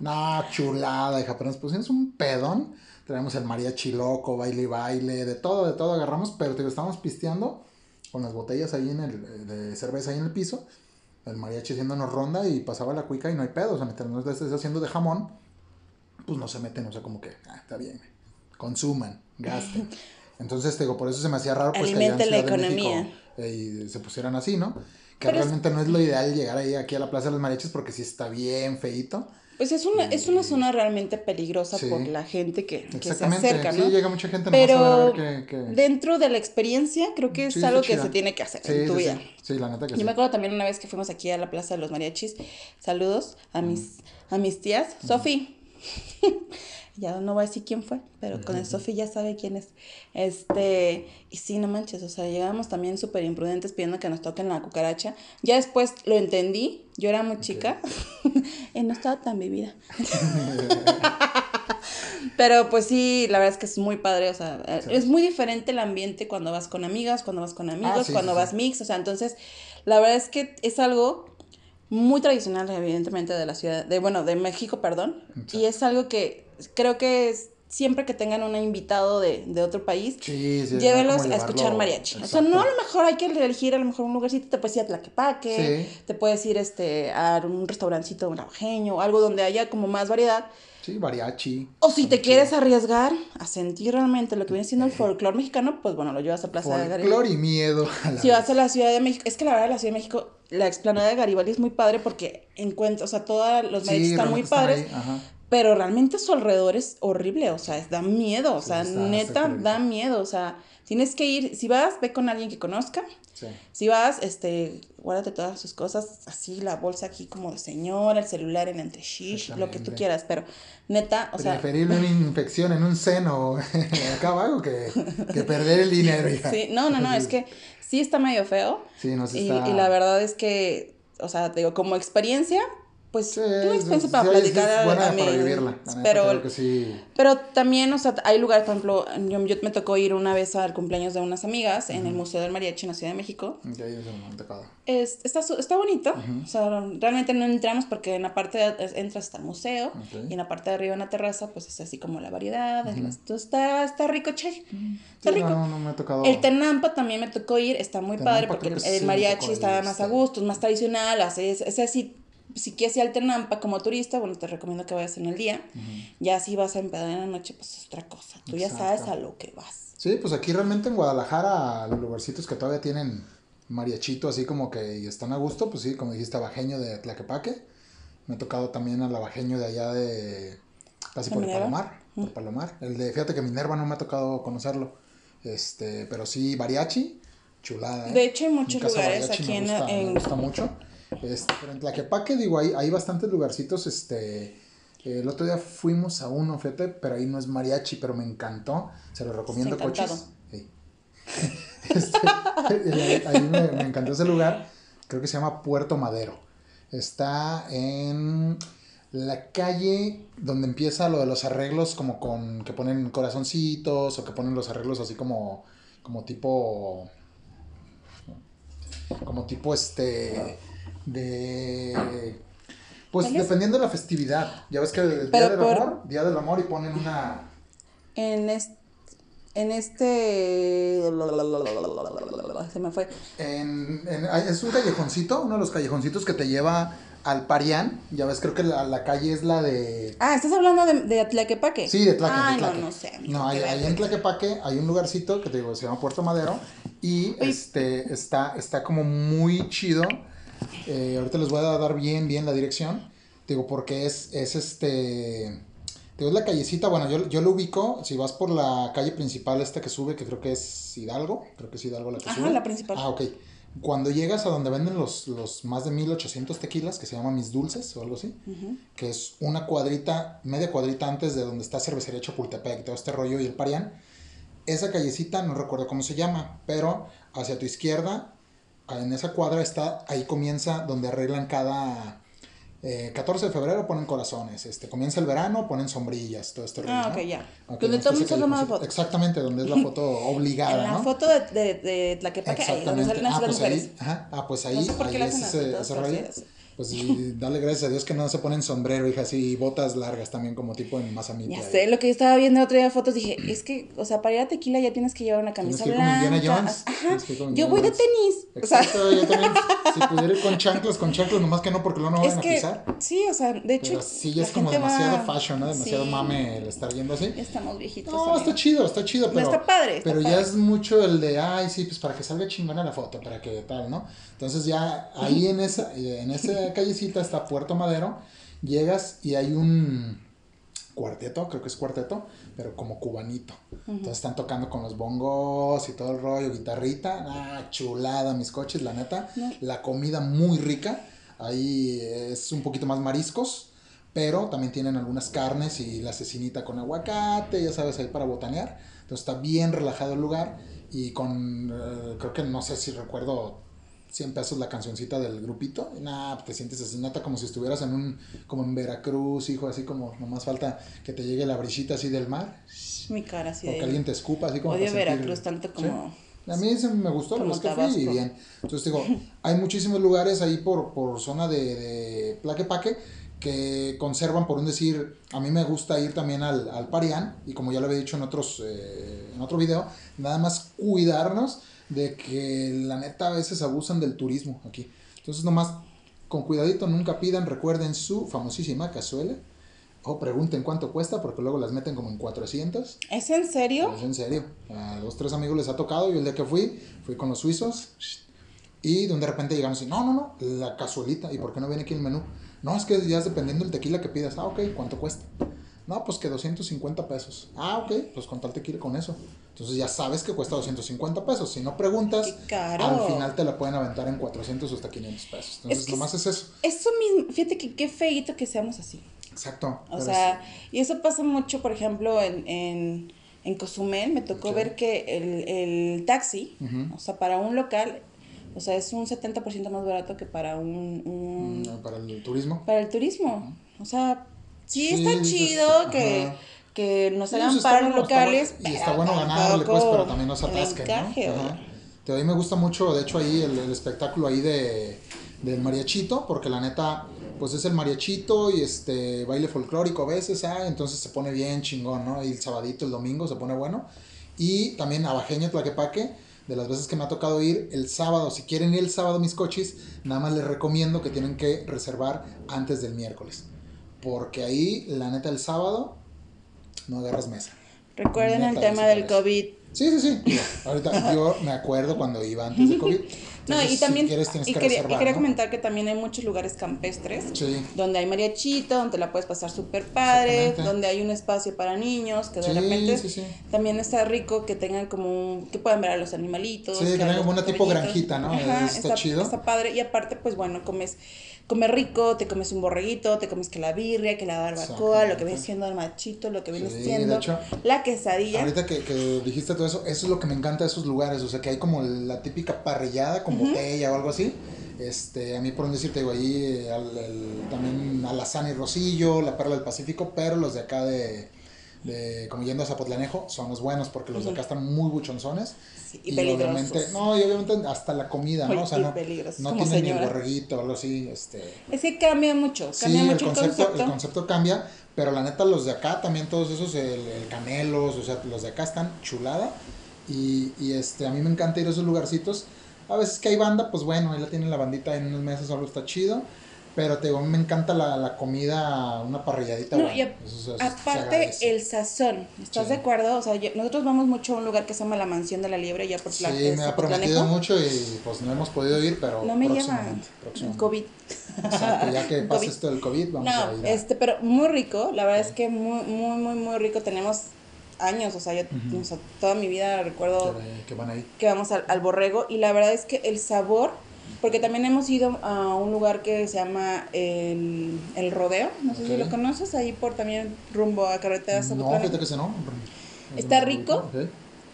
No, chulada, hija. Pero nos pusimos un pedón. Traemos el mariachi loco, baile y baile, de todo, de todo agarramos. Pero te estábamos pisteando con las botellas ahí en el, de cerveza ahí en el piso. El mariachi haciéndonos ronda y pasaba la cuica y no hay pedo. O sea, mientras no estés haciendo de jamón, pues no se meten, o sea, como que, ah, está bien, consuman gaste. Entonces, digo, por eso se me hacía raro pues, que la economía. Eh, y se pusieran así, ¿no? Que realmente no es lo ideal llegar ahí aquí a la Plaza de los Mariachis porque sí está bien feito. Pues es una, es una zona realmente peligrosa por la gente que, que se acerca, ¿no? Sí, llega mucha gente Pero dentro de la experiencia creo que es algo que se tiene que hacer en tu vida. Sí, la neta que Yo me acuerdo también una vez que fuimos aquí a la Plaza de los Mariachis. Saludos a mis, a mis tías. Sofi, ya no voy a decir quién fue, pero con el Sofi ya sabe quién es. Este, y sí, no manches, o sea, llegamos también súper imprudentes pidiendo que nos toquen la cucaracha. Ya después lo entendí, yo era muy chica *laughs* y no estaba tan vivida. *laughs* pero pues sí, la verdad es que es muy padre, o sea, es muy diferente el ambiente cuando vas con amigas, cuando vas con amigos, ah, cuando vas mix, o sea, entonces, la verdad es que es algo muy tradicional, evidentemente, de la ciudad, de, bueno, de México, perdón. Y es algo que creo que es, siempre que tengan un invitado de, otro país, llévelos a escuchar mariachi. O sea, no a lo mejor hay que elegir a lo mejor un lugarcito, te puedes ir a Tlaquepaque, te puedes ir este, a un restaurancito navajeño, algo donde haya como más variedad. Sí, mariachi. O si te quieres arriesgar a sentir realmente lo que viene siendo el folclore mexicano, pues bueno, lo llevas a Plaza de Garibaldi. Folclore y miedo. si vas a la Ciudad de México, es que la verdad la Ciudad de México, la explanada de Garibaldi es muy padre porque encuentras, o sea, todos los mariachis están muy padres, pero realmente su alrededor es horrible, o sea, da miedo, o sea, neta, da miedo, o sea, tienes que ir, si vas, ve con alguien que conozca, si vas, este, guárdate todas sus cosas, así la bolsa aquí como de señora, el celular en entre lo que tú quieras, pero neta, o sea... Preferible una infección en un seno *laughs* acá abajo que, que perder el dinero. Sí, no, no, no, es que sí está medio feo. Sí, no, y, y la verdad es que, o sea, digo, como experiencia, pues sí, una experiencia para platicar es buena para vivirla, pero, pero también, o sea, hay lugares, por ejemplo, yo, yo, me tocó ir una vez al cumpleaños de unas amigas en el Museo del Mariachi en la Ciudad de México. Es, está, está bonito, o sea, realmente no entramos porque en la parte de, entras hasta el museo y en la parte de arriba en la terraza, pues es así como la variedad, está, está rico, che, está rico. No, no me ha tocado. El Tenampa también me tocó ir, está muy padre porque el, mariachi está más a gusto, es más tradicional, es, es así si quieres ir al Tenampa como turista, bueno, te recomiendo que vayas en el día. Ya si vas a empedar en la noche, pues es otra cosa. Tú ya sabes a lo que vas. Sí, pues aquí realmente en Guadalajara, los lugarcitos que todavía tienen mariachito así como que están a gusto, pues sí, como dijiste, bajeño de Tlaquepaque. Me ha tocado también al bajeño de allá de... Casi por el Palomar, por Palomar. El de, fíjate que Minerva no me ha tocado conocerlo. Este, pero sí, mariachi, chulada. ¿eh? De hecho, hay muchos lugares aquí en, Me gusta mucho. Este, pero en Tlaquepaque, digo, hay, hay bastantes lugarcitos, este... El otro día fuimos a uno, fíjate, pero ahí no es mariachi, pero me encantó. Se lo recomiendo, coches. Sí. *laughs* Este, ahí, me, me, encantó ese lugar. Creo que se llama Puerto Madero. Está en la calle donde empieza lo de los arreglos, como con que ponen corazoncitos o que ponen los arreglos así como, como tipo. Como tipo este. De. Pues dependiendo de la festividad. Ya ves que el Día del Amor, Día del Amor y ponen una. En este en este. Se me fue. En, es un callejoncito, uno de los callejoncitos que te lleva al Parián. Ya ves, creo que la, la calle es la de. Ah, ¿estás hablando de, de Tlaquepaque? Sí, de Tlaquepaque. no, no sé. No, ahí, en Tlaquepaque hay un lugarcito que te digo, se llama Puerto Madero. Y este está, está como muy chido. Eh, ahorita les voy a dar bien, bien la dirección. Digo, porque es, es este te es la callecita, bueno, yo, yo lo ubico, si vas por la calle principal esta que sube, que creo que es Hidalgo, creo que es Hidalgo la que Ajá, la principal. Ah, ok. Cuando llegas a donde venden los, los más de 1800 tequilas, que se llama Mis Dulces o algo así, que es una cuadrita, media cuadrita antes de donde está Cervecería Chapultepec, todo este rollo y el Parián, esa callecita, no recuerdo cómo se llama, pero hacia tu izquierda, en esa cuadra está, ahí comienza donde arreglan cada 14 eh, de febrero ponen corazones, este, comienza el verano, ponen sombrillas, todo este rollo. Ah, ok, ya. donde todo el mundo foto. Exactamente, donde es la foto *laughs* obligada, en la foto de, de, de Tlaquepaque, ahí, donde salen ah, las pues mujeres. Ahí, ajá, ah, pues ahí, ahí es ese, ese rollo. Pues y dale gracias a Dios que no se ponen sombrero, hija, así, y botas largas también, como tipo en Mazamita. Ya sé, lo que yo estaba viendo otro día fotos, dije, es que, o sea, para ir a tequila ya tienes que llevar una camisa blanca. Como Jones. Ajá. yo voy de tenis. Exacto, yo también. Si pudiera ir con chanclos, con chanclos, nomás que no, porque luego no van a pisar. Sí, o sea, de hecho. Pero sí, es como demasiado fashion, ¿no? Demasiado mame el estar yendo así. Ya estamos viejitos. No, está chido, está chido, pero. No, está padre. pero ya es mucho el de, ay, sí, pues para que salga chingona la foto, para que tal, ¿no? Entonces ya ahí en esa, en esa callecita está Puerto Madero, llegas y hay un cuarteto, creo que es cuarteto, pero como cubanito. Entonces están tocando con los bongos y todo el rollo, guitarrita, ah, chulada mis coches, la neta. La comida muy rica, ahí es un poquito más mariscos, pero también tienen algunas carnes y la cecinita con aguacate, ya sabes, ahí para botanear. Entonces está bien relajado el lugar y con, eh, creo que no sé si recuerdo 100 pesos la cancioncita del grupito. Nada, te sientes así, nota como si estuvieras en un, como en Veracruz, hijo, así como nomás falta que te llegue la brisita así del mar. Mi cara así O que alguien te escupa, así como. Odio Veracruz tanto como. A mí ese me gustó, lo que fui y bien. Entonces digo, hay muchísimos lugares ahí por, por zona de, de Plaquepaque que conservan, por un decir, a mí me gusta ir también al, al Parián, y como ya lo había dicho en otros, eh, en otro video, nada más cuidarnos de que la neta a veces abusan del turismo aquí. Entonces nomás con cuidadito nunca pidan, recuerden su famosísima cazuela. O pregunten cuánto cuesta porque luego las meten como en 400. ¿Es en serio? Es en serio. A dos, tres amigos les ha tocado. y el día que fui, fui con los suizos. Y de repente llegamos y, no, no, no, la cazuelita. ¿Y por qué no viene aquí el menú? No, es que ya es dependiendo del tequila que pidas. Ah, ok, ¿cuánto cuesta? No, pues que 250 pesos. Ah, ok, pues con tal tequila con eso. Entonces ya sabes que cuesta 250 pesos. Si no preguntas, al final te la pueden aventar en 400 o hasta 500 pesos. Entonces nomás es eso. Eso mismo, fíjate que qué feito que seamos así. Exacto. O sea, y eso pasa mucho, por ejemplo, en, en, en Cozumel. Me tocó ver que el, el taxi, o sea, para un local, o sea, es un 70% más barato que para un... un mm, para el turismo. Para el turismo. O sea, sí, está chido que, que nos hagan paros locales. y está bueno ganarle, pues, pero también nos atasquen, ¿no? A mí me gusta mucho, de hecho, ahí el, espectáculo ahí de, del mariachito, porque la neta, pues es el mariachito y este baile folclórico a veces, ¿ah? entonces se pone bien chingón, ¿no? Y el sabadito, el domingo se pone bueno. Y también Abajeño Tlaquepaque, de las veces que me ha tocado ir el sábado, si quieren ir el sábado mis coches, nada más les recomiendo que tienen que reservar antes del miércoles. Porque ahí, la neta, el sábado no agarras mesa. Recuerden el tema del COVID. Sí, sí, sí. Ahorita yo me acuerdo cuando iba antes de COVID. *laughs* no, y también, y, quería, comentar que también hay muchos lugares campestres, donde hay mariachito, donde la puedes pasar súper padre, donde hay un espacio para niños, que de repente también está rico que tengan como, que puedan ver a los animalitos. Sí, que, tengan como una tipo granjita, ¿no? está, está, chido. Está padre, y aparte, pues bueno, comes comer rico, te comes un borreguito, te comes que la birria, que la barbacoa, lo que viene siendo el machito, lo que viene siendo la quesadilla. Ahorita que, que dijiste todo eso, eso es lo que me encanta de esos lugares, o sea, que hay como la típica parrillada con botella o algo así. Este, a mí por un decirte, digo, ahí también Alazán y Rosillo, la Perla del Pacífico, pero los de acá de, de como yendo a Zapotlanejo, son los buenos porque los de acá están muy buchonzones. y, obviamente, no, y obviamente hasta la comida, ¿no? O sea, no, no tienen ni borreguito o algo así, este. Es que cambia mucho, cambia sí, mucho el concepto, el concepto. cambia, pero la neta los de acá también todos esos, el, canelos, o sea, los de acá están chulada. Y, y este, a mí me encanta ir a esos lugarcitos. A veces que hay banda, pues bueno, ahí la tienen la bandita en unos meses, solo está chido. Pero te digo, a me encanta la, la comida, una parrilladita. No, y aparte el sazón, ¿estás de acuerdo? O sea, nosotros vamos mucho a un lugar que se llama La Mansión de la Liebre, ya por Sí, me ha prometido mucho y pues no hemos podido ir, pero No me lleva el COVID. Exacto, ya que *laughs* pase esto del COVID, vamos a ir. No, este, pero muy rico, la verdad es que muy, muy, muy, muy rico. Tenemos años, o sea, yo toda mi vida recuerdo que, van ahí. que vamos al, al borrego y la verdad es que el sabor porque también hemos ido a un lugar que se llama El, el Rodeo, no sé si lo conoces, ahí por también rumbo a carreteras. No, fíjate que se no. Está rico,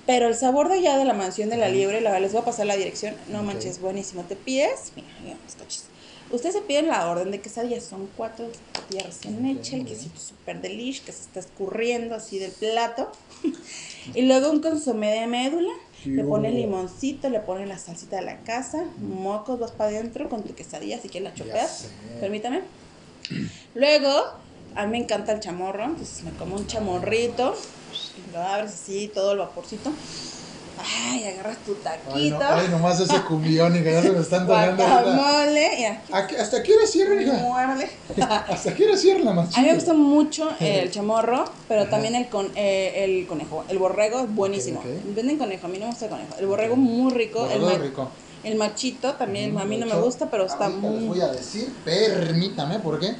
pero el sabor de allá de la mansión de la liebre, la les voy a pasar la dirección, no manches, buenísimo. Te pides, mira, mira los coches. Ustedes se piden la orden de quesadillas, son cuatro tortillas recién hechas, el quesito súper delish que se está escurriendo así del plato. *laughs* y luego un consomé de médula le pone limoncito, le pone la salsita de la casa, mocos, vas para adentro con tu quesadilla, si quieres la chopeas. Permítame. Luego, a mí me encanta el chamorro, entonces me como un chamorrito, lo abres así, todo el vaporcito. Ay, agarras tu taquito. Ay, nomás ese cumbión y que ya se me están tomando. *laughs* Guacamole. ¿Hasta aquí hora cierra, hija? Muerde. *laughs* ¿Hasta aquí hora cierra la más A mí me gusta mucho el *laughs* chamorro, pero también el, con, eh, el conejo. El borrego es buenísimo. Venden conejo, a mí no me gusta el conejo. El borrego muy rico. el rico. El machito también, a mí no me gusta, pero está muy... Les voy a decir, permítame, porque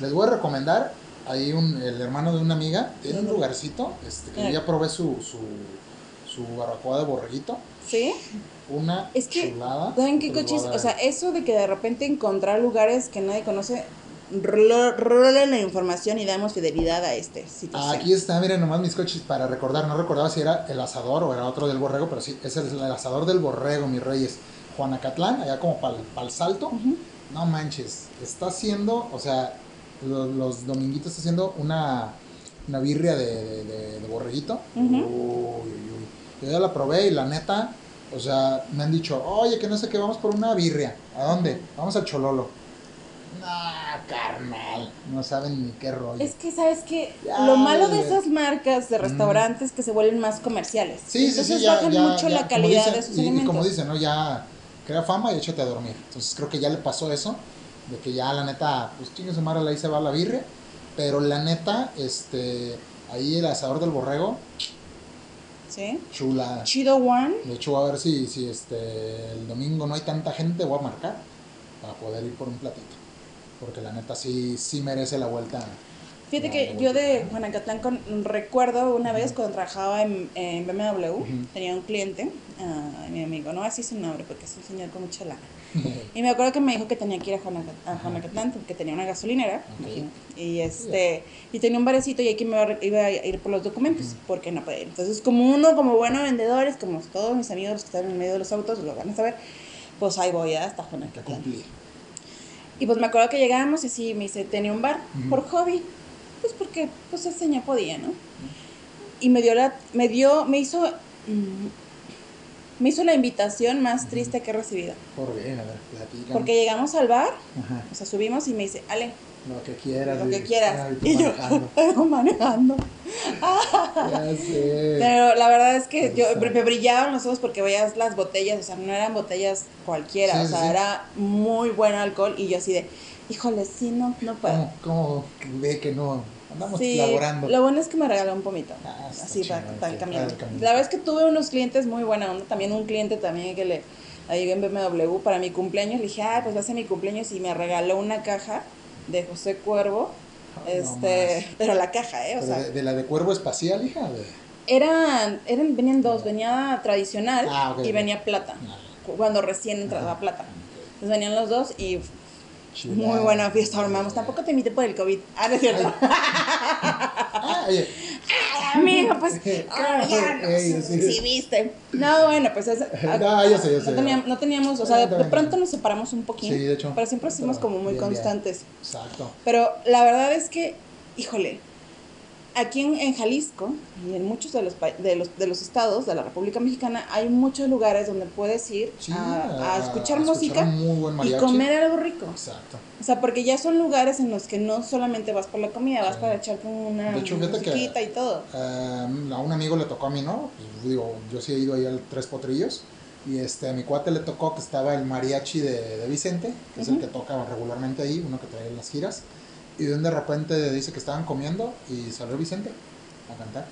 les voy a recomendar, ahí un, el hermano de una amiga, tiene un lugarcito, este, que yo ya probé su, su su barbacoa de borreguito. Sí. Una es que, chulada. ¿Saben qué coches? O sea, eso de que de repente encontrar lugares que nadie conoce, role la información y damos fidelidad a este Aquí está, miren nomás mis coches para recordar. No recordaba si era el asador o era otro del borrego, pero sí, es el, asador del borrego, mis reyes. Juanacatlán, allá como para el salto. No manches, está haciendo, o sea, los, los dominguitos está haciendo una, una birria de, de, borreguito. Yo ya la probé y la neta, o sea, me han dicho, oye, que no sé qué, vamos por una birria. ¿A dónde? Vamos al Chololo. No, carnal, no saben ni qué rollo. Es que, ¿sabes qué? Lo malo de esas marcas de restaurantes que se vuelven más comerciales. Sí, sí, sí, ya, bajan mucho la calidad de sus y, alimentos. Y como dicen, ¿no? Ya crea fama y échate a dormir. Entonces creo que ya le pasó eso, de que ya la neta, pues chingue su madre, ahí se va la birria. Pero la neta, este, ahí el asador del borrego, Chula. Chido One. De hecho, a ver si, si este, el domingo no hay tanta gente, voy a marcar para poder ir por un platito. Porque la neta sí, sí merece la vuelta. Fíjate que yo de Juanacatlán con, recuerdo una vez cuando trabajaba en, en BMW, tenía un cliente, uh, mi amigo, no así su nombre porque es un señor con mucha lana. Y me acuerdo que me dijo que tenía que ir a, Juanacatlán porque tenía una gasolinera, y este y tenía un barecito y aquí me iba a ir por los documentos, porque no podía ir. Entonces, como uno, como bueno vendedores, como todos mis amigos que están en medio de los autos, lo van a saber, pues ahí voy hasta Juanacatlán. Y pues me acuerdo que llegamos y sí, me dice, tenía un bar por hobby. Pues porque pues el señor podía, ¿no? Y me dio la, me dio, me hizo, mm, me hizo la invitación más triste que he recibido. ¿Por bien, a ver. Porque llegamos al bar, o sea, subimos y me dice, Ale. Lo que quieras. Lo que quieras. y yo, manejando. *laughs* *laughs* ya sé. Pero la verdad es que yo me brillaban los ojos porque veías las botellas, o sea, no eran botellas cualquiera, o sea, era muy buen alcohol y yo así de, híjole, sí, no, no puedo. ¿Cómo, ve que no? Andamos sí, laborando. Lo bueno es que me regaló un pomito. Ah, así para, camino. La verdad es que tuve unos clientes muy buena onda. También un cliente también que le llegué en BMW para mi cumpleaños. Le dije, ah, pues va a ser mi cumpleaños y me regaló una caja de José Cuervo. este, *laughs* pero la caja, ¿eh? O sea, de, la de Cuervo Espacial, hija? De... Eran, eran, venían dos, venía tradicional ah, y venía plata. Ah. Cuando recién entraba plata. Entonces venían los dos y muy buena fiesta armamos. Tampoco te invité por el COVID. Ah, no es cierto. *laughs* Ah, oye. amigo, pues, *laughs* oh, ya, no, sí, viste. No, bueno, pues es, *laughs* no, ya sé, ya sé. No, teníamos, no teníamos o sea, de, pronto nos separamos un poquito. Sí, de hecho. Pero siempre fuimos como muy constantes. Exacto. Pero la verdad es que, híjole, aquí en, Jalisco y en muchos de los, de, los, de los estados de la República Mexicana hay muchos lugares donde puedes ir a, escuchar música y comer algo rico. Exacto. O sea, porque ya son lugares en los que no solamente vas por la comida, vas para echar una musiquita y todo. Em, a un amigo le tocó a mí, ¿no? Pues, digo, yo sí he ido ahí al Tres Potrillos. Y este, a mi cuate le tocó que estaba el mariachi de, de Vicente, que es el que toca regularmente ahí, uno que trae las giras. Y de repente dice que estaban comiendo y salió Vicente a cantar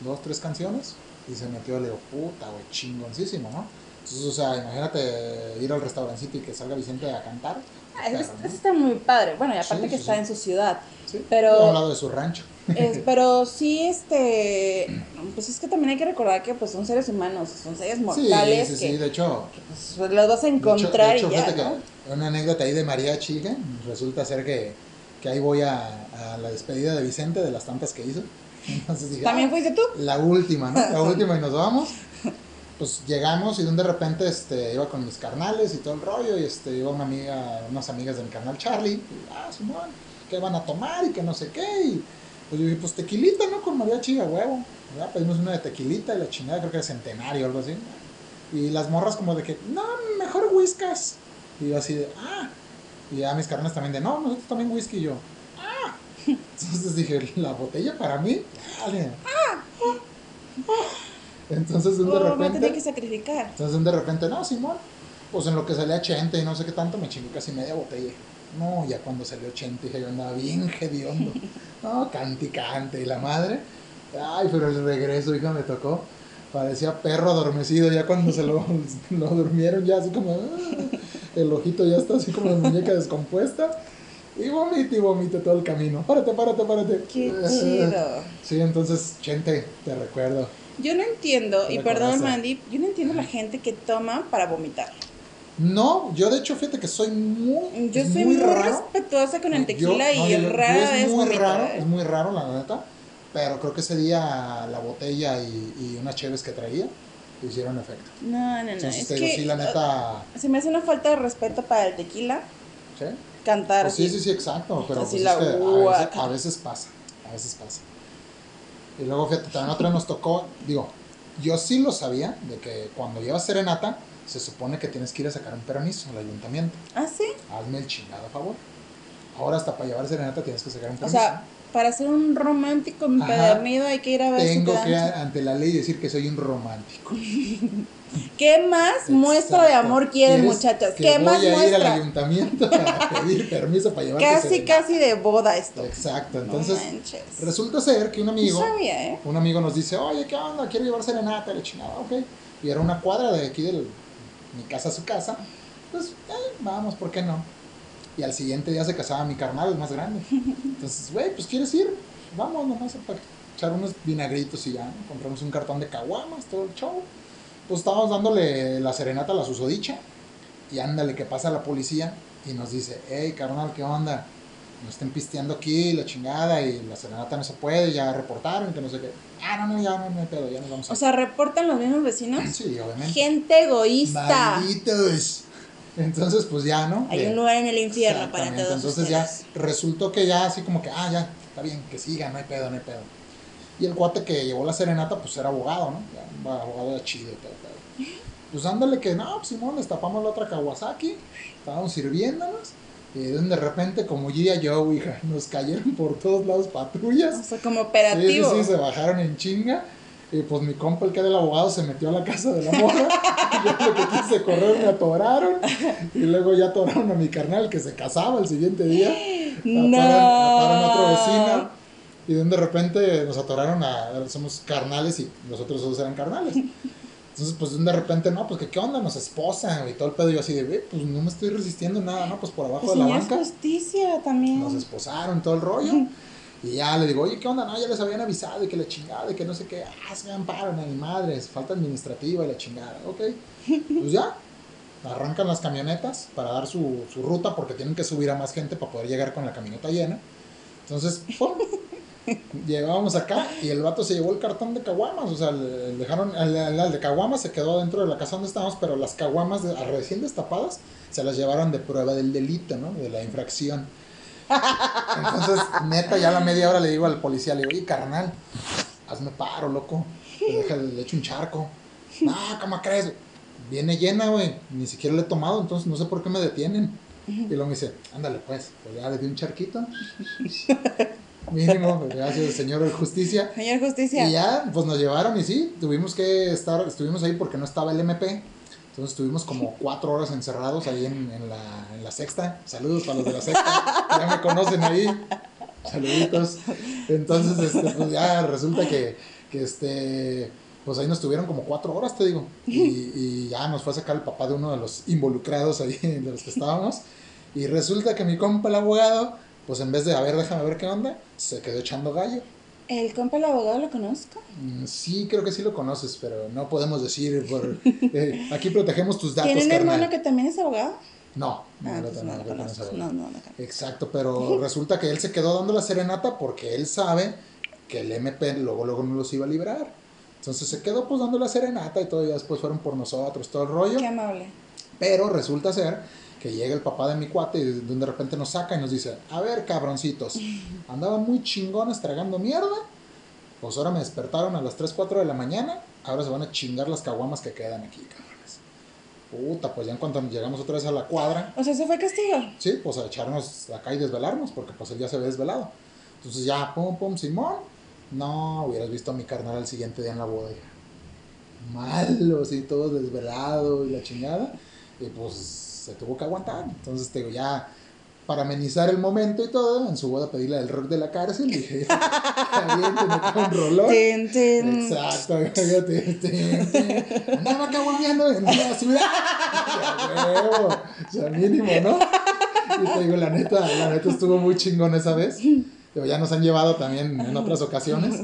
dos, tres canciones y se metió, le digo, puta, güey, chingoncísimo, ¿no? Entonces, o sea, imagínate ir al restaurancito y que salga Vicente a cantar. Ah, eso, está muy padre. Bueno, y aparte que está en su ciudad. Sí, pero... Al lado de su rancho. *laughs* pero sí, este, pues es que también hay que recordar que pues son seres humanos, son seres mortales. Sí, sí, sí, de hecho. Pues, los vas a encontrar y ya, Una anécdota ahí de María Chica, resulta ser que que ahí voy a, a, la despedida de Vicente de las tantas que hizo. ¿También ah, fuiste tú? La última, ¿no? La *laughs* última y nos vamos. Pues llegamos y de repente este, iba con mis carnales y todo el rollo y este, iba una amiga, unas amigas de mi canal Charlie. Y, ah, Simón, ¿qué van a tomar? Y que no sé qué. Y pues yo dije, pues tequilita, ¿no? Con María Chiga, huevo. Ya pedimos una de tequilita y la chingada, creo que era centenario o algo así. Y las morras como de que, no, mejor whiskas. Y yo así de, ah, y ya mis carnes también de, no, nosotros también whisky. Y yo, ah. Entonces dije, la botella para mí, dale. Ah. Entonces de oh, repente. que sacrificar. Entonces de repente, no, Simón. Pues en lo que salía 80 y no sé qué tanto, me chingué casi media botella. No, ya cuando salió 80 dije, yo andaba bien hediondo. *laughs* No, cante cante. Y la madre, ay, pero el regreso, hija, me tocó. Parecía perro adormecido. Ya cuando se lo, *laughs* lo durmieron, ya así como. Ah" el ojito ya está así como la muñeca descompuesta. Y vomite y vomite todo el camino. Párate, párate, párate. Qué chido. Sí, entonces, gente, te recuerdo. Yo no entiendo, y perdón, Mandy, yo no entiendo la gente que toma para vomitar. No, yo de hecho, fíjate que soy muy. Yo soy muy, respetuosa con el tequila y rara es muy raro, es muy raro, la neta. Pero creo que ese día la botella y, y unas cheves que traía hicieron efecto. No, no, no. es que, sí, la neta... Se me hace una falta de respeto para el tequila. ¿Sí? Cantar. Pues sí, sí, sí, exacto. Pero pues es que a, veces, pasa. A veces pasa. Y luego, fíjate, también otra nos tocó. Digo, yo sí lo sabía de que cuando llevas serenata, se supone que tienes que ir a sacar un permiso al ayuntamiento. ¿Ah, sí? Hazme el chingado a favor. Ahora hasta para llevar serenata tienes que sacar un permiso. O sea, para ser un romántico empedernido hay que ir a ver Tengo que ante la ley decir que soy un romántico. *laughs* ¿Qué más muestra de amor quieren, muchachas? ¿Qué más voy a ir al ayuntamiento para pedir *laughs* permiso para llevar Casi, casi de boda esto. Exacto. Entonces, resulta ser que un amigo, ¿eh? un amigo nos dice, oye, ¿qué onda? Quiero llevar serenata, le chingada, ok. Y era una cuadra de aquí de mi casa a su casa. Pues, eh, vamos, ¿por qué no? Y al siguiente día se casaba mi carnal, el más grande. Entonces, güey, pues quieres ir, vamos nomás para echar unos vinagritos y ya, compramos un cartón de caguamas, todo el show. Pues estábamos dándole la serenata a la susodicha. Y ándale, que pasa la policía y nos dice, hey, carnal, ¿qué onda? Nos estén pisteando aquí, la chingada, y la serenata no se puede, ya reportaron, que no sé qué. Ah, no, no, ya no, no pedo, ya nos vamos a... O sea, ¿reportan los mismos vecinos? Sí, obviamente. Gente egoísta. Malditos. Entonces, pues ya, ¿no? Hay un lugar en el infierno para todos. Entonces ya resultó que ya así como que, ah, ya, está bien, que siga, no hay pedo, no hay pedo. Y el cuate que llevó la serenata, pues era abogado, ¿no? Ya, abogado Chile y todo, todo. Pues dándole que, no, pues Simón, destapamos la otra Kawasaki, estábamos sirviéndonos. Y de repente, como Gia yo, hija, nos cayeron por todos lados patrullas. O sea, como operativo. Sí, sí, sí, se bajaron en chinga. Y pues mi compa, el que era el abogado, se metió a la casa de la morra. *laughs* yo lo que quise correr, me atoraron. Y luego ya atoraron a mi carnal, que se casaba el siguiente día. No. Atoraron, a otro vecino. Y de repente nos atoraron a. Somos carnales y los otros dos eran carnales. Entonces, pues de repente, no, pues que qué onda, nos esposan y todo el pedo. Y yo así de, pues no me estoy resistiendo nada, ¿no? Pues por abajo pues de la banca. justicia también. Nos esposaron, todo el rollo. Y ya le digo, oye, ¿qué onda? No, ya les habían avisado y que la chingada y que no sé qué. Ah, se me amparan a mi madre, falta administrativa y la chingada. Ok. *laughs* Pues ya, arrancan las camionetas para dar su, su, ruta porque tienen que subir a más gente para poder llegar con la camioneta llena. Entonces, *laughs* Llegábamos acá y el vato se llevó el cartón de caguamas. O sea, le dejaron. El, de caguamas se quedó dentro de la casa donde estábamos, pero las caguamas recién destapadas se las llevaron de prueba del delito, ¿no? De la infracción. Entonces, neta, ya a la media hora le digo al policía, le digo, oye, carnal, hazme paro, loco. Le, deja, le echo un charco. Ah, ¿cómo crees? Viene llena, güey. Ni siquiera le he tomado, entonces no sé por qué me detienen. Y luego me dice, ándale pues, pues ya le di un charquito. Mínimo, pues, gracias señor Justicia. Señor Justicia. Y ya, pues nos llevaron y sí, tuvimos que estar, estuvimos ahí porque no estaba el MP. Entonces estuvimos como *laughs* cuatro horas encerrados ahí en, en, la, en la sexta. Saludos para los de la sexta, ya me conocen ahí. Saluditos. Entonces, este, pues ya resulta que, que este pues ahí nos tuvieron como cuatro horas, te digo. Y, y, ya nos fue a sacar el papá de uno de los involucrados ahí, de los que estábamos. Y resulta que mi compa, el abogado, pues en vez de, a ver, déjame ver qué onda, se quedó echando gallo. ¿El compa, el abogado, lo conozco? Mm, sí, creo que sí lo conoces, pero no podemos decir. Por, eh, aquí protegemos tus datos. ¿Tiene un hermano que también es abogado? No, no, ah, pues no, no, no, no, Exacto, pero resulta que él se quedó dando la serenata porque él sabe que el MP luego, luego no los iba a librar. Entonces se quedó pues dando la serenata y todo, y después fueron por nosotros, todo el rollo. Qué amable. Pero resulta ser que llega el papá de mi cuate y de repente nos saca y nos dice, a ver cabroncitos, *laughs* andaban muy chingones tragando mierda, pues ahora me despertaron a las 3, 4 de la mañana, ahora se van a chingar las caguamas que quedan aquí, cabrones. Puta, pues ya en cuanto llegamos otra vez a la cuadra. O sea, ¿se fue castigo? Sí, pues a echarnos acá y desvelarnos, porque pues él ya se había desvelado. Entonces ya, pum, pum, Simón, no, hubieras visto a mi carnal al siguiente día en la boda. Malo, así, todo desvelado y la chingada. Y pues se tuvo que aguantar. Entonces, te digo, ya para amenizar el momento y todo, en su boda pedirle el rock de la cárcel. Dije, *laughs* bien, te un rolón. Tin, tin. Exacto, *laughs* Andaba caguameando en la ciudad. O sea, mínimo, ¿no? Y te digo, la neta, la neta estuvo muy chingón esa vez ya nos han llevado también en *laughs* otras ocasiones.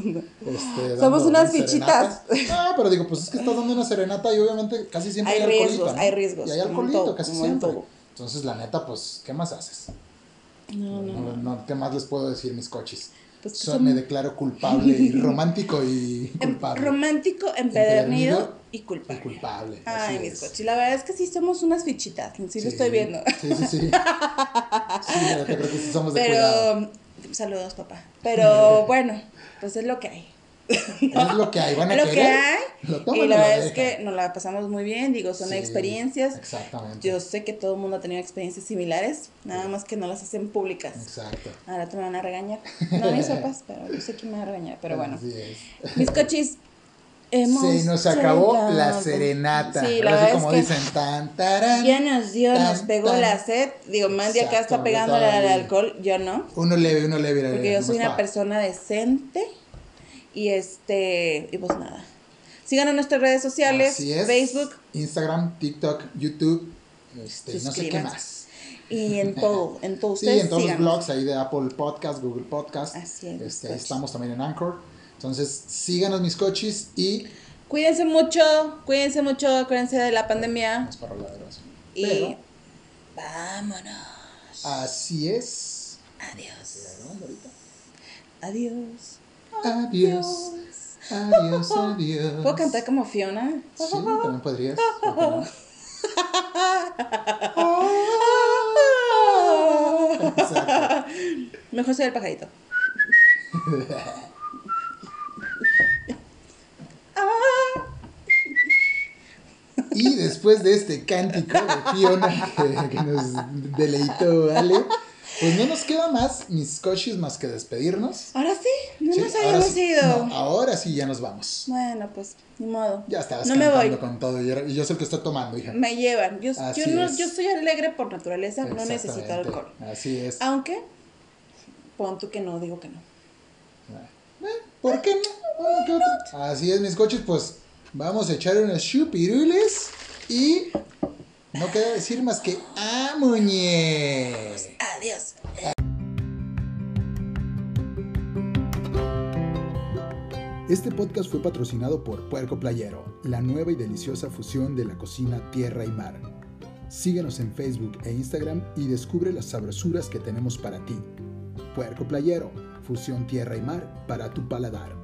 Este, Somos unas fichitas. No, pero digo, pues es que estás dando una serenata y obviamente casi siempre hay, hay riesgos, hay riesgos. Y hay alcoholito casi siempre. Entonces, la neta, pues, ¿qué más haces? No, no, no. ¿Qué más les puedo decir, mis coches? Pues me declaro culpable y *laughs* romántico y em, culpable. Romántico, empedernido, y culpable. Y culpable. Ay, mis coches. La verdad es que sí somos unas fichitas. Sí, lo estoy viendo. Sí, sí, sí. *laughs* sí, creo que sí somos de Pero, cuidado. Saludos, papá. Pero *laughs* bueno, pues es lo que hay. Es lo que hay, van a *laughs* lo que hay. y la verdad es que nos la pasamos muy bien, digo, son experiencias. Exactamente. Yo sé que todo el mundo ha tenido experiencias similares, nada más que no las hacen públicas. Exacto. Ahora te van a regañar. No mis *laughs* papás, pero yo sé que me van a regañar, pero bueno. Mis cochis, sí, nos acabó la serenata. Sí, la verdad como dicen, tan, taran, Ya nos dio, nos pegó la sed. Digo, Mandy acá está pegándole al alcohol, yo no. Uno leve, uno leve. Porque yo soy una persona decente. Y este, y pues nada. Síganos en nuestras redes sociales, Facebook, Instagram, TikTok, YouTube, este, no sé qué más. Y en *laughs* todo, en todo. sí, en todos los blogs ahí de Apple Podcast, Google Podcast. Así es. Este, estamos también en Anchor. Entonces, síganos mis coches y... Cuídense mucho, cuídense mucho, acuérdense de la pandemia. Para la. Y vámonos. Así es. Adiós. Adiós. Adiós. Adiós, adiós. ¿Puedo cantar como Fiona? Sí, también podrías. *laughs* Mejor ser el pajarito. *laughs* Y después de este cántico de Fiona *laughs* que, nos deleitó, ¿vale? Pues no nos queda más, mis coches, más que despedirnos. Ahora sí, no nos habíamos ido. ahora sí ya nos vamos. Bueno, pues, ni modo. Ya estabas no cantando me voy. con todo y yo soy el que estoy tomando, hija. Me llevan. Yo, yo, no, yo soy alegre por naturaleza, no necesito alcohol. Así es. Aunque, pon tú que no, digo que no. Eh, ¿Por qué no? Así es, mis coches, pues vamos a echar unos chupirules y no queda decir más que ¡Amuñez! Adiós. Este podcast fue patrocinado por Puerco Playero, la nueva y deliciosa fusión de la cocina tierra y mar. Síguenos en Facebook e Instagram y descubre las sabrosuras que tenemos para ti. Puerco Playero fusión tierra y mar para tu paladar.